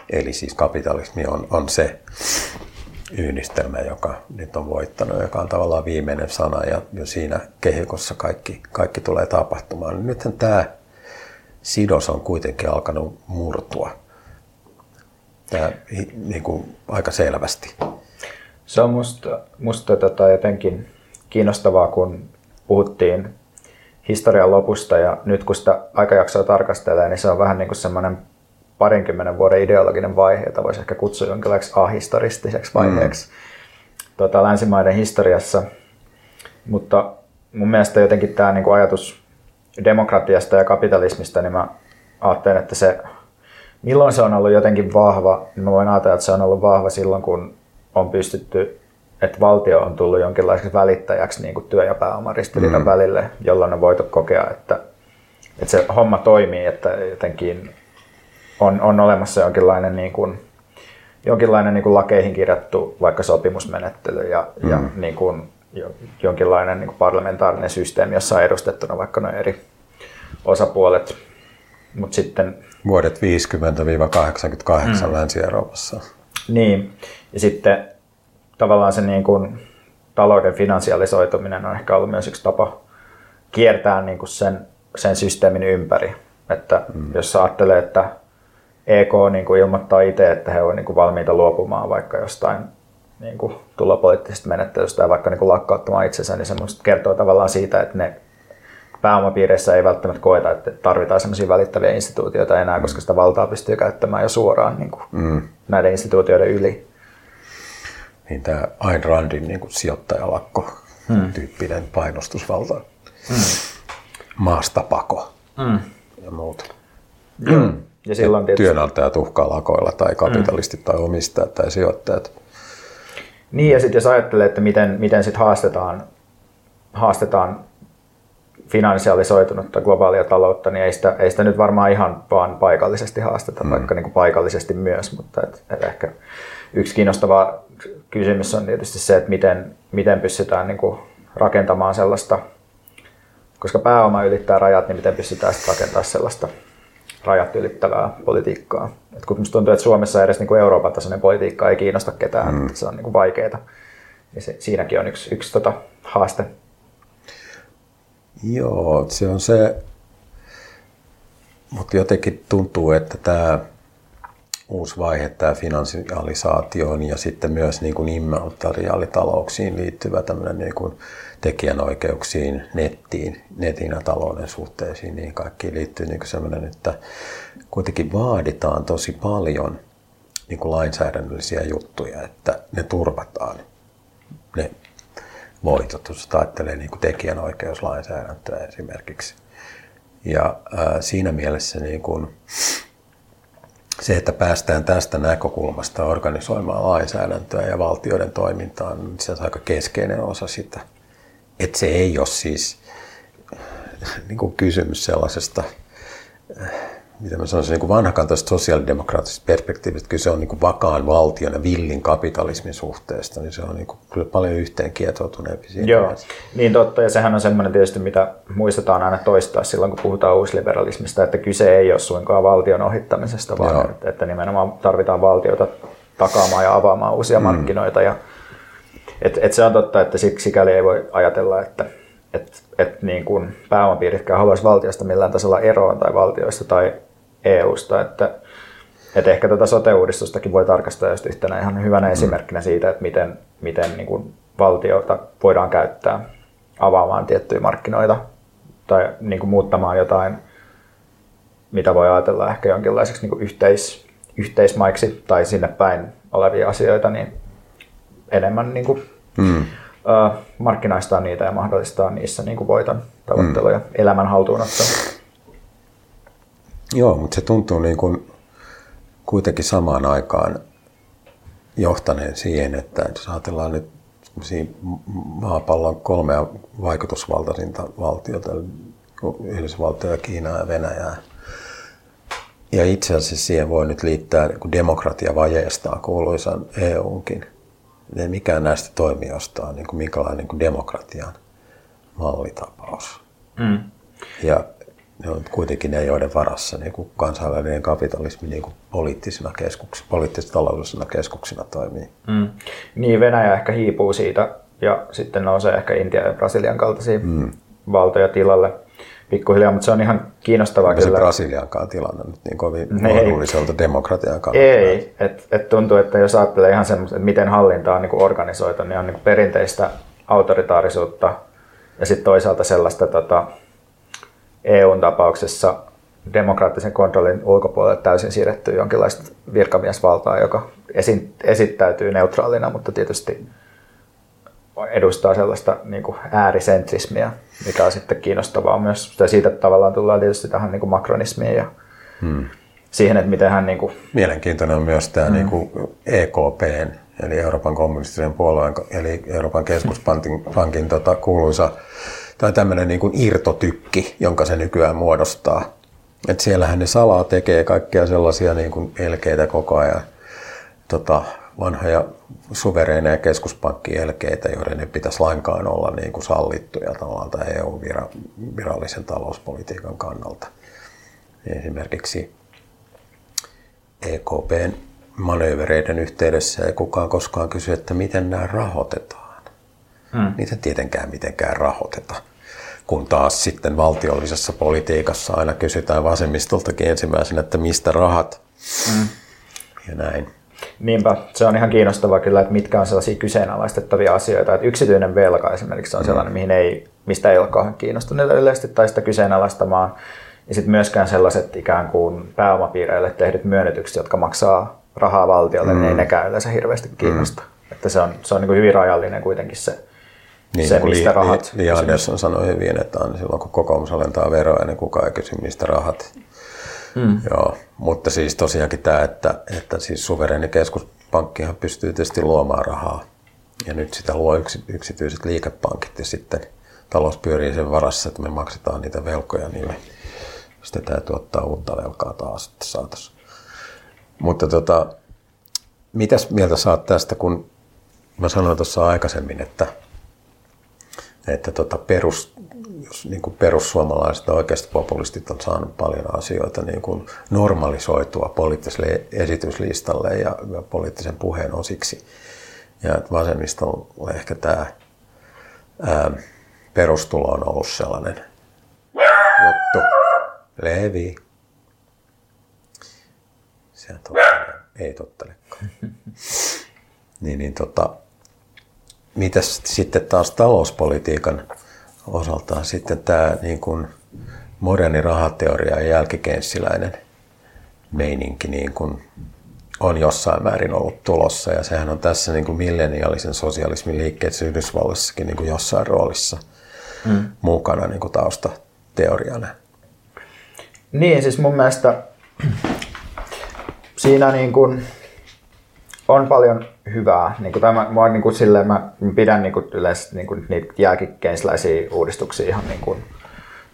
Eli siis kapitalismi on, on se yhdistelmä, joka nyt on voittanut, joka on tavallaan viimeinen sana ja jo siinä kehikossa kaikki, kaikki tulee tapahtumaan. Nythän tämä sidos on kuitenkin alkanut murtua tämä, niin kuin, aika selvästi. Se on musta, musta tota jotenkin kiinnostavaa, kun puhuttiin historian lopusta ja nyt kun sitä aikajaksoa tarkastelee, niin se on vähän niin kuin semmoinen parinkymmenen vuoden ideologinen vaihe, jota voisi ehkä kutsua jonkinlaiseksi ahistoristiseksi vaiheeksi mm. tota, länsimaiden historiassa. Mutta mun mielestä jotenkin tämä niin kuin ajatus demokratiasta ja kapitalismista, niin mä ajattelen, että se, milloin se on ollut jotenkin vahva, niin mä voin ajatella, että se on ollut vahva silloin, kun on pystytty että valtio on tullut jonkinlaiseksi välittäjäksi niin kuin työ- ja pääomaristiriidan mm. välille, jolloin on voitu kokea, että, että se homma toimii, että jotenkin on, on olemassa jonkinlainen, niin kuin, jonkinlainen niin kuin lakeihin kirjattu vaikka sopimusmenettely ja, mm. ja niin kuin, jonkinlainen niin kuin parlamentaarinen systeemi, jossa on edustettuna vaikka noin eri osapuolet. Mut sitten, Vuodet 50-88 mm. Länsi-Euroopassa. Niin, ja sitten tavallaan se niin kuin talouden finansialisoituminen on ehkä ollut myös yksi tapa kiertää niin kuin sen, sen systeemin ympäri. Että mm. jos ajattelee, että EK niin kuin ilmoittaa itse, että he ovat niin kuin valmiita luopumaan vaikka jostain niin kuin tulopoliittisesta menettelystä ja vaikka niin kuin lakkauttamaan itsensä, niin se kertoo tavallaan siitä, että ne pääomapiireissä ei välttämättä koeta, että tarvitaan sellaisia välittäviä instituutioita enää, koska sitä valtaa pystyy käyttämään jo suoraan niin kuin mm. näiden instituutioiden yli niin tämä Ayn Randin niin kuin sijoittajalakko hmm. tyyppinen painostusvalta, hmm. maastapako hmm. ja muuta. Hmm. Ja silloin tietysti... Työnantajat uhkaa lakoilla tai kapitalistit hmm. tai omistajat tai sijoittajat. Niin ja sitten jos ajattelee, että miten, miten sit haastetaan, haastetaan finansialisoitunutta globaalia taloutta, niin ei sitä, ei sitä nyt varmaan ihan vaan paikallisesti haasteta, mm. vaikka niin kuin paikallisesti myös, mutta et, et ehkä yksi kiinnostava kysymys on tietysti se, että miten, miten pystytään niin kuin rakentamaan sellaista, koska pääoma ylittää rajat, niin miten pystytään sitten rakentamaan sellaista rajat ylittävää politiikkaa. Et kun tuntuu, että Suomessa edes niin kuin Euroopan tasoinen politiikka ei kiinnosta ketään, mm. se on niin kuin vaikeaa. Ja se, siinäkin on yksi, yksi tota, haaste. Joo, se on se, mutta jotenkin tuntuu, että tämä uusi vaihe, tämä finansialisaatioon ja sitten myös niin kuin immateriaalitalouksiin liittyvä tämmöinen niin kuin tekijänoikeuksiin, nettiin, netin ja talouden suhteisiin, niin kaikki liittyy niin semmoinen, että kuitenkin vaaditaan tosi paljon niin kuin lainsäädännöllisiä juttuja, että ne turvataan, ne voitot, jos ajattelee niin kuin tekijänoikeuslainsäädäntöä esimerkiksi. Ja ää, siinä mielessä niin kuin, se, että päästään tästä näkökulmasta organisoimaan lainsäädäntöä ja valtioiden toimintaa, niin se on aika keskeinen osa sitä. Että se ei ole siis niin kuin kysymys sellaisesta mitä mä sanoisin, niin vanhakantaisesta sosiaalidemokraattisesta perspektiivistä, kyse on niin kuin vakaan valtion ja villin kapitalismin suhteesta, niin se on niin kuin, kyllä paljon yhteen kietoutuneempi siinä. Joo, mielessä. niin totta, ja sehän on semmoinen tietysti, mitä muistetaan aina toistaa silloin, kun puhutaan uusliberalismista, että kyse ei ole suinkaan valtion ohittamisesta, vaan että, että nimenomaan tarvitaan valtiota takaamaan ja avaamaan uusia mm. markkinoita. Ja, et, et se on totta, että sikäli ei voi ajatella, että että et niin kuin pääomapiiritkään haluaisi valtiosta millään tasolla eroon tai valtioista tai EUsta. Että, että ehkä tätä sote-uudistustakin voi tarkastaa just yhtenä ihan hyvänä mm. esimerkkinä siitä, että miten, miten niin kuin valtiota voidaan käyttää avaamaan tiettyjä markkinoita tai niin kuin muuttamaan jotain, mitä voi ajatella ehkä jonkinlaiseksi niin kuin yhteis, yhteismaiksi tai sinne päin olevia asioita, niin enemmän niin kuin, mm. markkinaistaa niitä ja mahdollistaa niissä niin kuin voiton tavoittelu ja mm. elämän haltuunotto. Joo, mutta se tuntuu niin kuin kuitenkin samaan aikaan johtaneen siihen, että jos ajatellaan nyt maapallon kolmea vaikutusvaltaisinta valtiota, Yhdysvaltoja, Kiinaa ja Venäjää. Ja itse asiassa siihen voi nyt liittää niin demokratiavajeesta kuuluisan EUnkin. Ei mikään näistä toimijoista on niin kuin minkälainen niin kuin demokratian mallitapaus. Mm. Ja ne on kuitenkin ne, joiden varassa niin kuin kansainvälinen kapitalismi niin kuin poliittisina keskuksina, poliittis-taloudellisina keskuksina toimii. Mm. Niin, Venäjä ehkä hiipuu siitä ja sitten nousee ehkä Intia ja Brasilian kaltaisia mm. valtoja tilalle pikkuhiljaa, mutta se on ihan kiinnostavaa kyllä. se Brasiliankaan tilanne nyt niin kovin [LAUGHS] mahdolliselta demokratian kannalta? Ei, että et tuntuu, että jos ajattelee ihan semmoista, että miten hallinta on niin organisoitu, niin on niin perinteistä autoritaarisuutta ja sitten toisaalta sellaista tota, EUn tapauksessa demokraattisen kontrollin ulkopuolelle täysin siirretty jonkinlaista virkamiesvaltaa, joka esi- esittäytyy neutraalina, mutta tietysti edustaa sellaista niin kuin äärisentrismiä, mikä on sitten kiinnostavaa myös. Ja siitä tavallaan tullaan tietysti tähän niin kuin makronismiin ja hmm. siihen, että miten hän... Niin kuin... Mielenkiintoinen on myös tämä hmm. niin kuin EKPn, eli Euroopan kommunistisen puolueen, eli Euroopan keskuspankin pankin, tota, kuuluisa tai tämmöinen niin kuin irtotykki, jonka se nykyään muodostaa. Et siellähän ne salaa tekee kaikkia sellaisia niin kuin elkeitä koko ajan, tota, vanhoja suvereineja keskuspankkielkeitä, joiden ei pitäisi lainkaan olla niin kuin sallittuja tavallaan EU-virallisen talouspolitiikan kannalta. Esimerkiksi EKPn manöövereiden yhteydessä ei kukaan koskaan kysy, että miten nämä rahoitetaan. Hmm. Niitä tietenkään mitenkään rahoiteta kun taas sitten valtiollisessa politiikassa aina kysytään vasemmistoltakin ensimmäisenä, että mistä rahat mm. ja näin. Niinpä, se on ihan kiinnostavaa kyllä, että mitkä on sellaisia kyseenalaistettavia asioita. Että yksityinen velka esimerkiksi on mm. sellainen, mihin ei, mistä ei ole kauhean kiinnostuneita yleisesti tai sitä kyseenalaistamaan. Ja sitten myöskään sellaiset ikään kuin pääomapiireille tehdyt myönnytykset, jotka maksaa rahaa valtiolle, mm. niin ei mm. nekään yleensä hirveästi kiinnosta. Mm. Että se on, se on niin kuin hyvin rajallinen kuitenkin se niin, se, mistä li, rahat... Li, Li Andersson sanoi hyvin, että on silloin kun kokoomus alentaa veroja, niin kukaan ei kysy, mistä rahat. Hmm. Joo, mutta siis tosiaankin tämä, että, että siis suvereni keskuspankkihan pystyy tietysti luomaan rahaa. Ja nyt sitä luo yksi, yksityiset liikepankit ja sitten talous pyörii sen varassa, että me maksetaan niitä velkoja niille. Sitten täytyy ottaa uutta velkaa taas, että saataisiin. Mutta tota, mitäs mieltä saat tästä, kun mä sanoin tuossa aikaisemmin, että että tota perus, jos niin kuin perussuomalaiset oikeasti populistit on saanut paljon asioita niin kuin normalisoitua poliittiselle esityslistalle ja, ja poliittisen puheen osiksi. Ja vasemmistolle ehkä tämä ää, perustulo on ollut sellainen juttu. Levi. Se tottelee. Ei tottelekaan. [LAUGHS] niin, niin tota, mitäs sitten taas talouspolitiikan osaltaan sitten tämä niin kuin moderni rahateoria ja jälkikenssiläinen meininki niin kuin on jossain määrin ollut tulossa ja sehän on tässä niin kuin milleniaalisen sosialismin liikkeessä Yhdysvalloissakin niin kuin jossain roolissa mm. mukana niin kuin taustateoriana. Niin, siis mun mielestä siinä niin kuin on paljon hyvää. Niin kuin tämä, mä, niin kuin silleen, mä pidän niin kuin yleensä niin kuin niitä jälkikeinsläisiä uudistuksia ihan niin kuin,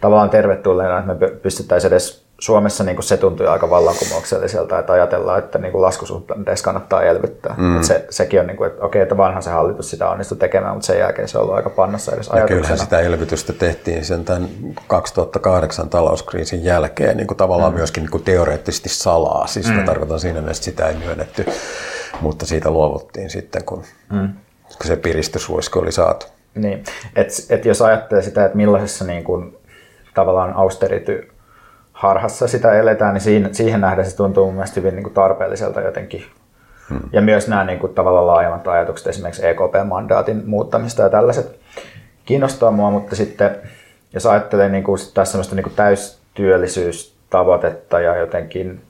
tavallaan tervetulleena, että me pystyttäisiin edes Suomessa niin kuin se tuntui aika vallankumoukselliselta, että ajatellaan, että niin kuin laskusuhdanteessa kannattaa elvyttää. Mm. Että se, sekin on, niin kuin, että okei, että vanha se hallitus sitä onnistui tekemään, mutta sen jälkeen se on ollut aika pannassa edes ja kyllähän sitä elvytystä tehtiin sen tämän 2008 talouskriisin jälkeen niin kuin tavallaan mm. myöskin niin kuin teoreettisesti salaa. Siis mm. tarkoitan siinä, että sitä ei myönnetty mutta siitä luovuttiin sitten, kun, mm. kun se piristysruiske oli saatu. Niin, että et jos ajattelee sitä, että millaisessa niin kuin, tavallaan austerity harhassa sitä eletään, niin siihen, siihen nähden se tuntuu mun mielestä hyvin niin kuin tarpeelliselta jotenkin. Hmm. Ja myös nämä niin kuin, tavallaan laajemmat ajatukset, esimerkiksi EKP-mandaatin muuttamista ja tällaiset kiinnostaa mua, mutta sitten jos ajattelee niin kuin, tässä sellaista niin kuin täystyöllisyystavoitetta ja jotenkin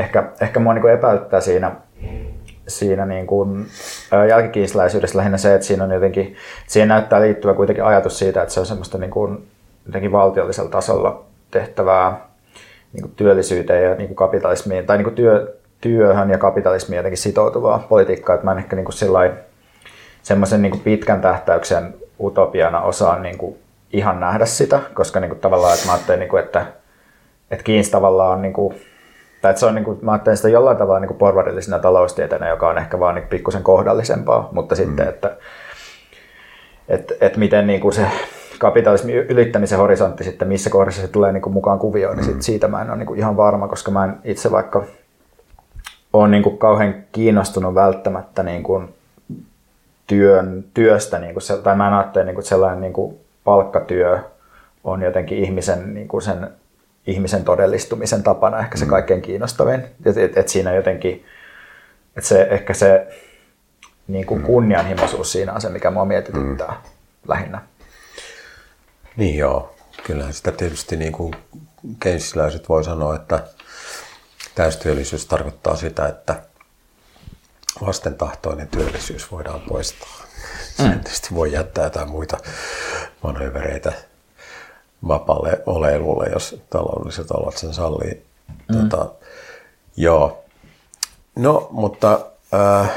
ehkä, ehkä mua niin epäyttää siinä, siinä niin kuin jälkikiisläisyydessä lähinnä se, että siinä on jotenkin, siihen näyttää liittyvä kuitenkin ajatus siitä, että se on semmoista niin kuin, jotenkin valtiollisella tasolla tehtävää niin kuin työllisyyteen ja niin kuin kapitalismiin, tai niin kuin työ, työhön ja kapitalismiin jotenkin sitoutuvaa politiikkaa, että mä en ehkä niin kuin semmoisen niin kuin pitkän tähtäyksen utopiana osaan niin kuin ihan nähdä sitä, koska niin kuin tavallaan, että mä ajattelen, niin kuin, että, että Keynes tavallaan on niin kuin, tai se on, niin kuin, mä ajattelen sitä jollain tavalla niin porvarillisena taloustieteenä, joka on ehkä vaan niin pikkusen kohdallisempaa, mutta mm. sitten, että, että, että miten niin kuin se kapitalismin ylittämisen horisontti sitten, missä kohdassa se tulee niin kuin mukaan kuvioon, niin mm. siitä mä en ole niin kuin ihan varma, koska mä en itse vaikka ole niin kuin kauhean kiinnostunut välttämättä niin kuin työn, työstä, niin kuin se, tai mä en ajattele niin kuin sellainen niin kuin palkkatyö on jotenkin ihmisen, niin kuin sen ihmisen todellistumisen tapana ehkä se mm. kaikkein kiinnostavin. Että et, et siinä jotenkin, että se, ehkä se niin kuin mm. kunnianhimoisuus siinä on se, mikä mua mietityttää mm. lähinnä. Niin joo, kyllähän sitä tietysti niin kuin keynesiläiset voi sanoa, että täystyöllisyys tarkoittaa sitä, että vastentahtoinen työllisyys voidaan poistaa. Mm. tietysti voi jättää jotain muita manövereitä vapaalle oleilulle, jos taloudelliset olot sen sallii. Mm. Tota, joo. No, mutta äh,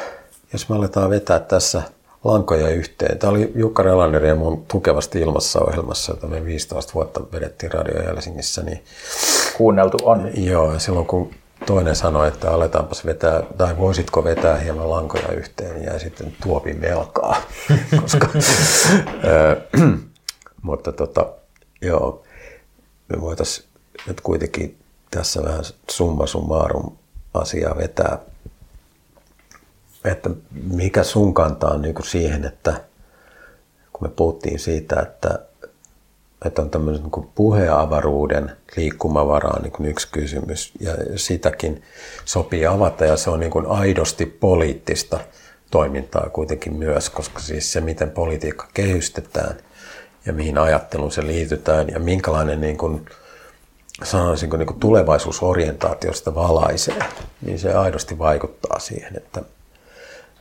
jos me aletaan vetää tässä lankoja yhteen. Tämä oli Jukka Relander ja mun tukevasti ilmassa ohjelmassa, jota me 15 vuotta vedettiin Radio Helsingissä. Niin, Kuunneltu on. Joo, silloin kun toinen sanoi, että aletaanpas vetää, tai voisitko vetää hieman lankoja yhteen, niin jäi sitten tuopin velkaa. [LAUGHS] Koska, [LAUGHS] äh, [CLEARS THROAT] mutta tota, joo, me voitaisiin nyt kuitenkin tässä vähän summa summarum asiaa vetää. Että mikä sun kanta on niin siihen, että kun me puhuttiin siitä, että, että on tämmöisen niin kuin puheavaruuden liikkumavaraa niin kuin yksi kysymys ja sitäkin sopii avata ja se on niin kuin aidosti poliittista toimintaa kuitenkin myös, koska siis se, miten politiikka kehystetään ja mihin ajatteluun se liitytään ja minkälainen niin kuin, sanoisinko niin kuin tulevaisuusorientaatiosta valaisee, niin se aidosti vaikuttaa siihen, että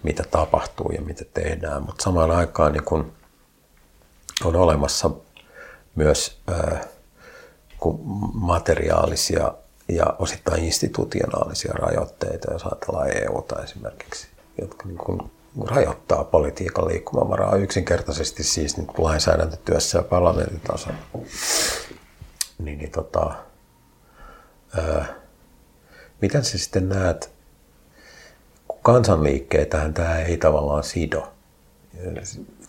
mitä tapahtuu ja mitä tehdään, mutta samaan aikaan niin kun on olemassa myös ää, materiaalisia ja osittain institutionaalisia rajoitteita, jos ajatellaan EUta esimerkiksi, jotka niin kun rajoittaa politiikan liikkumavaraa yksinkertaisesti siis niin lainsäädäntötyössä ja parlamentin tasolla. Niin, niin tota, ää, miten sä sitten näet kansanliikkeitähän tämä ei tavallaan sido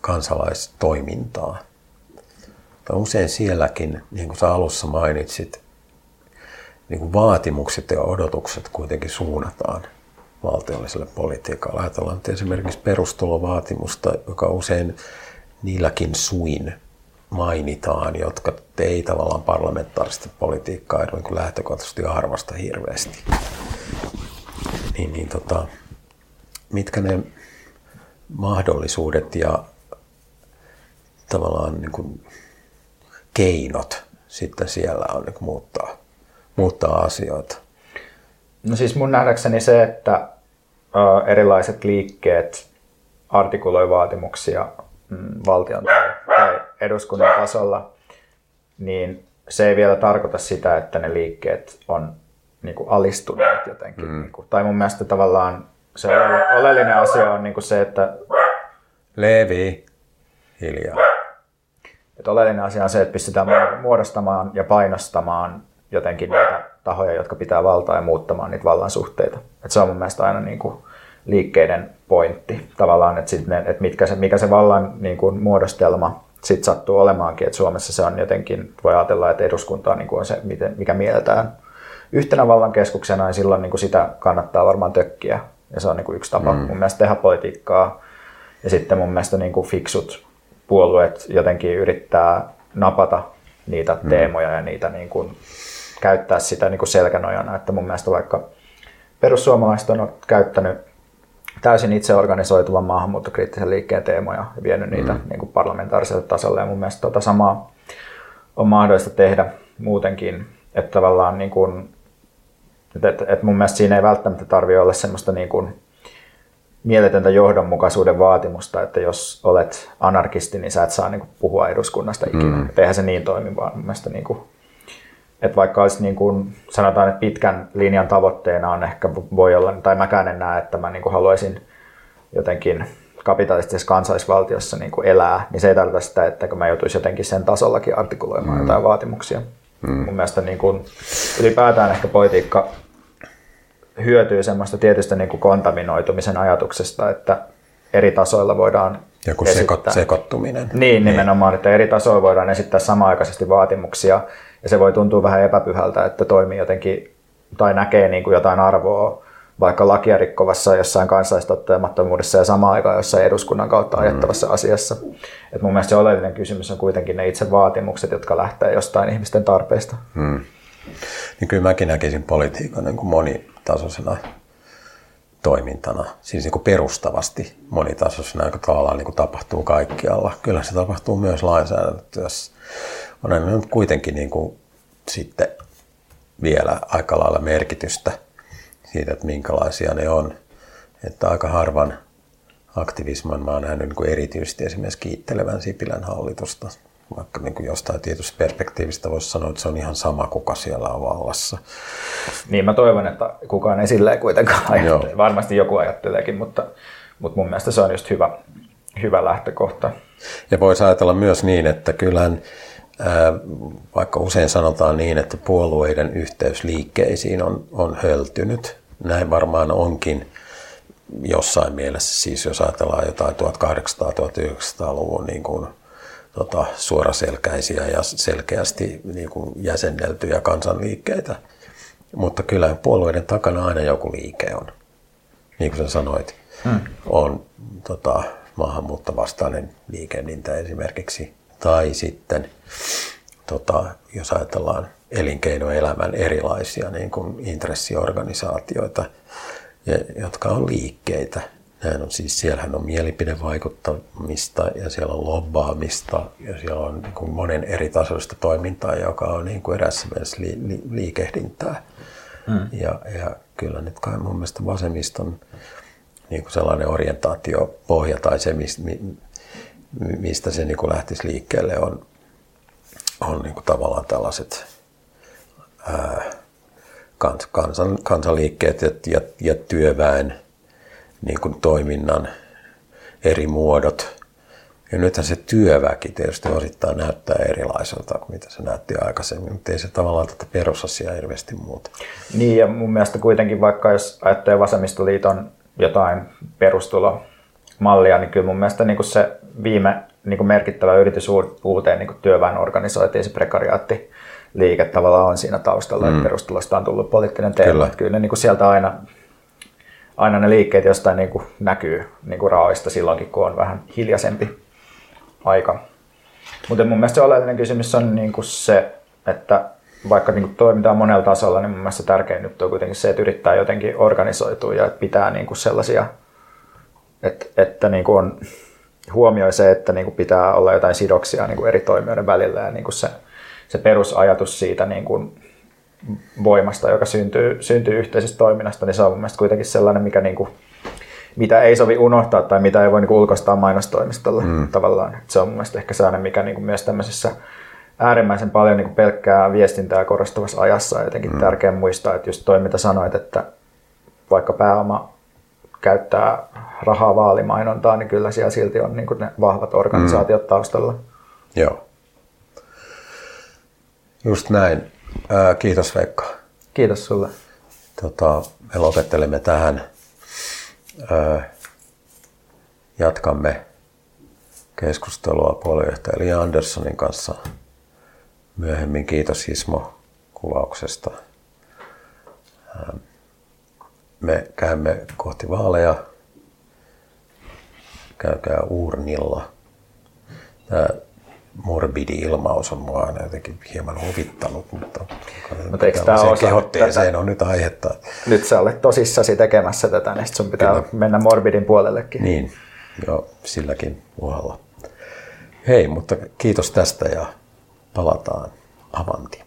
kansalaistoimintaa. Usein sielläkin, niin kuin sä alussa mainitsit, niin kuin vaatimukset ja odotukset kuitenkin suunnataan valtiolliselle politiikalle. Ajatellaan että esimerkiksi perustulovaatimusta, joka usein niilläkin suin mainitaan, jotka ei tavallaan parlamentaarista politiikkaa niin lähtökohtaisesti arvosta hirveästi. Niin, niin tota, mitkä ne mahdollisuudet ja tavallaan niin kuin keinot sitten siellä on niin muuttaa, muuttaa asioita? No siis mun nähdäkseni se, että erilaiset liikkeet artikuloi vaatimuksia mm, valtion tai, tai eduskunnan tasolla, niin se ei vielä tarkoita sitä, että ne liikkeet on niin kuin alistuneet jotenkin. Mm. Niin kuin, tai mun mielestä tavallaan se oleellinen asia on niin kuin se, että... Levi, hiljaa. Että oleellinen asia on se, että pystytään muodostamaan ja painostamaan jotenkin niitä tahoja, jotka pitää valtaa ja muuttamaan niitä vallan suhteita. Että se on mun mielestä aina niin kuin liikkeiden pointti tavallaan, että, sit ne, että mitkä se, mikä se vallan niin kuin muodostelma sitten sattuu olemaankin, että Suomessa se on jotenkin, voi ajatella, että eduskunta niin kuin on se, mikä mielletään yhtenä vallan keskuksena, niin silloin niin kuin sitä kannattaa varmaan tökkiä ja se on niin kuin yksi tapa mm. mun mielestä tehdä politiikkaa. Ja sitten mun mielestä niin kuin fiksut puolueet jotenkin yrittää napata niitä mm. teemoja ja niitä niin kuin, käyttää sitä niin kuin selkänojana. Että mun mielestä vaikka perussuomalaiset on käyttänyt täysin itse organisoituvan maahanmuuttokriittisen liikkeen teemoja ja vienyt niitä mm. niin kuin parlamentaariselle tasolle. Ja mun mielestä tota samaa on mahdollista tehdä muutenkin. Että tavallaan niin kuin, että, että, että mun mielestä siinä ei välttämättä tarvitse olla semmoista niin kuin mieletöntä johdonmukaisuuden vaatimusta, että jos olet anarkisti, niin sä et saa niin kuin, puhua eduskunnasta ikinä. Mm. eihän se niin toimi, vaan mun mielestä niin kuin, että vaikka olisi niin kuin, sanotaan, että pitkän linjan tavoitteena on ehkä voi olla, tai mäkään en näe, että mä niin kuin haluaisin jotenkin kapitalistisessa kansallisvaltiossa niin kuin elää, niin se ei tarkoita sitä, että mä joutuisi jotenkin sen tasollakin artikuloimaan mm. jotain vaatimuksia. Mm. Mun mielestä niin kuin, ylipäätään ehkä politiikka hyötyy semmoista tietystä niin kuin kontaminoitumisen ajatuksesta, että eri tasoilla voidaan Joku esittää. sekoittuminen. Niin, nimenomaan, niin. että eri tasoilla voidaan esittää samaaikaisesti vaatimuksia, ja se voi tuntua vähän epäpyhältä, että toimii jotenkin tai näkee niin kuin jotain arvoa vaikka lakia rikkovassa jossain kansalaistottamattomuudessa ja samaan aikaan jossain eduskunnan kautta ajettavassa mm. asiassa. Et mun mielestä se oleellinen kysymys on kuitenkin ne itse vaatimukset, jotka lähtee jostain ihmisten tarpeista. Mm. Niin kyllä mäkin näkisin politiikan niin kuin monitasoisena toimintana, siis niin kuin perustavasti monitasoisena, joka tavallaan niin kuin tapahtuu kaikkialla. Kyllä se tapahtuu myös lainsäädäntötyössä on nyt kuitenkin niin kuin sitten vielä aika lailla merkitystä siitä, että minkälaisia ne on. Että aika harvan aktivisman mä oon nähnyt niin kuin erityisesti esimerkiksi kiittelevän Sipilän hallitusta. Vaikka niin kuin jostain tietystä perspektiivistä voisi sanoa, että se on ihan sama, kuka siellä on vallassa. Niin mä toivon, että kukaan ei silleen kuitenkaan ajattele. Varmasti joku ajatteleekin, mutta, mutta mun mielestä se on just hyvä, hyvä lähtökohta. Ja voisi ajatella myös niin, että kyllähän vaikka usein sanotaan niin, että puolueiden yhteys liikkeisiin on, on höltynyt. Näin varmaan onkin jossain mielessä, siis jos ajatellaan jotain 1800-1900-luvun niin kuin, tota, suoraselkäisiä ja selkeästi niin kuin jäsenneltyjä kansanliikkeitä. Mutta kyllä puolueiden takana aina joku liike on. Niin kuin sä sanoit, hmm. on tota, maahanmuuttovastainen liikehdintä esimerkiksi tai sitten tota, jos ajatellaan elinkeinoelämän erilaisia niin kuin intressiorganisaatioita, jotka on liikkeitä. Näin on siis, siellähän on mielipidevaikuttamista ja siellä on lobbaamista ja siellä on niin kuin monen eri tasoista toimintaa, joka on niin kuin erässä mielessä li, li, liikehdintää. Mm. Ja, ja kyllä nyt kai mun mielestä vasemmiston niin kuin sellainen orientaatiopohja tai se, mistä se niin kuin lähtisi liikkeelle, on, on niin kuin tavallaan tällaiset ää, kans, kansan, kansanliikkeet ja, ja, ja työväen niin kuin toiminnan eri muodot. Ja nythän se työväki tietysti osittain näyttää erilaiselta kuin mitä se näytti aikaisemmin, mutta ei se tavallaan tätä perusasiaa hirveästi muuta. Niin ja mun mielestä kuitenkin vaikka jos ajattelee vasemmistoliiton jotain perustulo mallia, niin kyllä mun mielestä niin kuin se viime niin kuin merkittävä yritys uuteen niin kuin työväen organisoitiin, se prekariaatti liike tavallaan on siinä taustalla, mm. että perustulosta on tullut poliittinen teema. Kyllä, kyllä niin kuin sieltä aina, aina ne liikkeet jostain niin kuin näkyy niin kuin raoista silloinkin, kun on vähän hiljaisempi aika. Mutta mun mielestä se oleellinen kysymys on niin kuin se, että vaikka niin kuin toimitaan monella tasolla, niin mun mielestä tärkein nyt on kuitenkin se, että yrittää jotenkin organisoitua ja pitää niin kuin sellaisia että, että niin kuin on, huomioi se, että niin kuin pitää olla jotain sidoksia niin kuin eri toimijoiden välillä ja niin kuin se, se perusajatus siitä niin kuin voimasta, joka syntyy, syntyy yhteisestä toiminnasta, niin se on mun mielestä kuitenkin sellainen, mikä niin kuin, mitä ei sovi unohtaa tai mitä ei voi niin kuin ulkoistaa mainostoimistolle mm. tavallaan. Se on mun mielestä ehkä sellainen, mikä niin kuin myös tämmöisessä äärimmäisen paljon niin kuin pelkkää viestintää korostavassa ajassa on jotenkin mm. tärkeää muistaa, että just toi mitä sanoit, että vaikka pääoma käyttää rahaa vaalimainontaan, niin kyllä siellä silti on niin ne vahvat organisaatiot mm. taustalla. Joo. Just näin. Ää, kiitos Veikka. Kiitos sulle. Tota, me lopettelemme tähän. Ää, jatkamme keskustelua puoluejohtaja Li Anderssonin kanssa myöhemmin. Kiitos Ismo kuvauksesta. Me käymme kohti vaaleja käykää Uurnilla. Tämä morbidi ilmaus on mua aina jotenkin hieman huvittanut, mutta, mutta eikö tämä osa kehotteeseen tätä? on nyt aihetta. Nyt sä olet tosissasi tekemässä tätä, niin sun pitää Kyllä. mennä morbidin puolellekin. Niin, jo silläkin uhalla. Hei, mutta kiitos tästä ja palataan Avanti.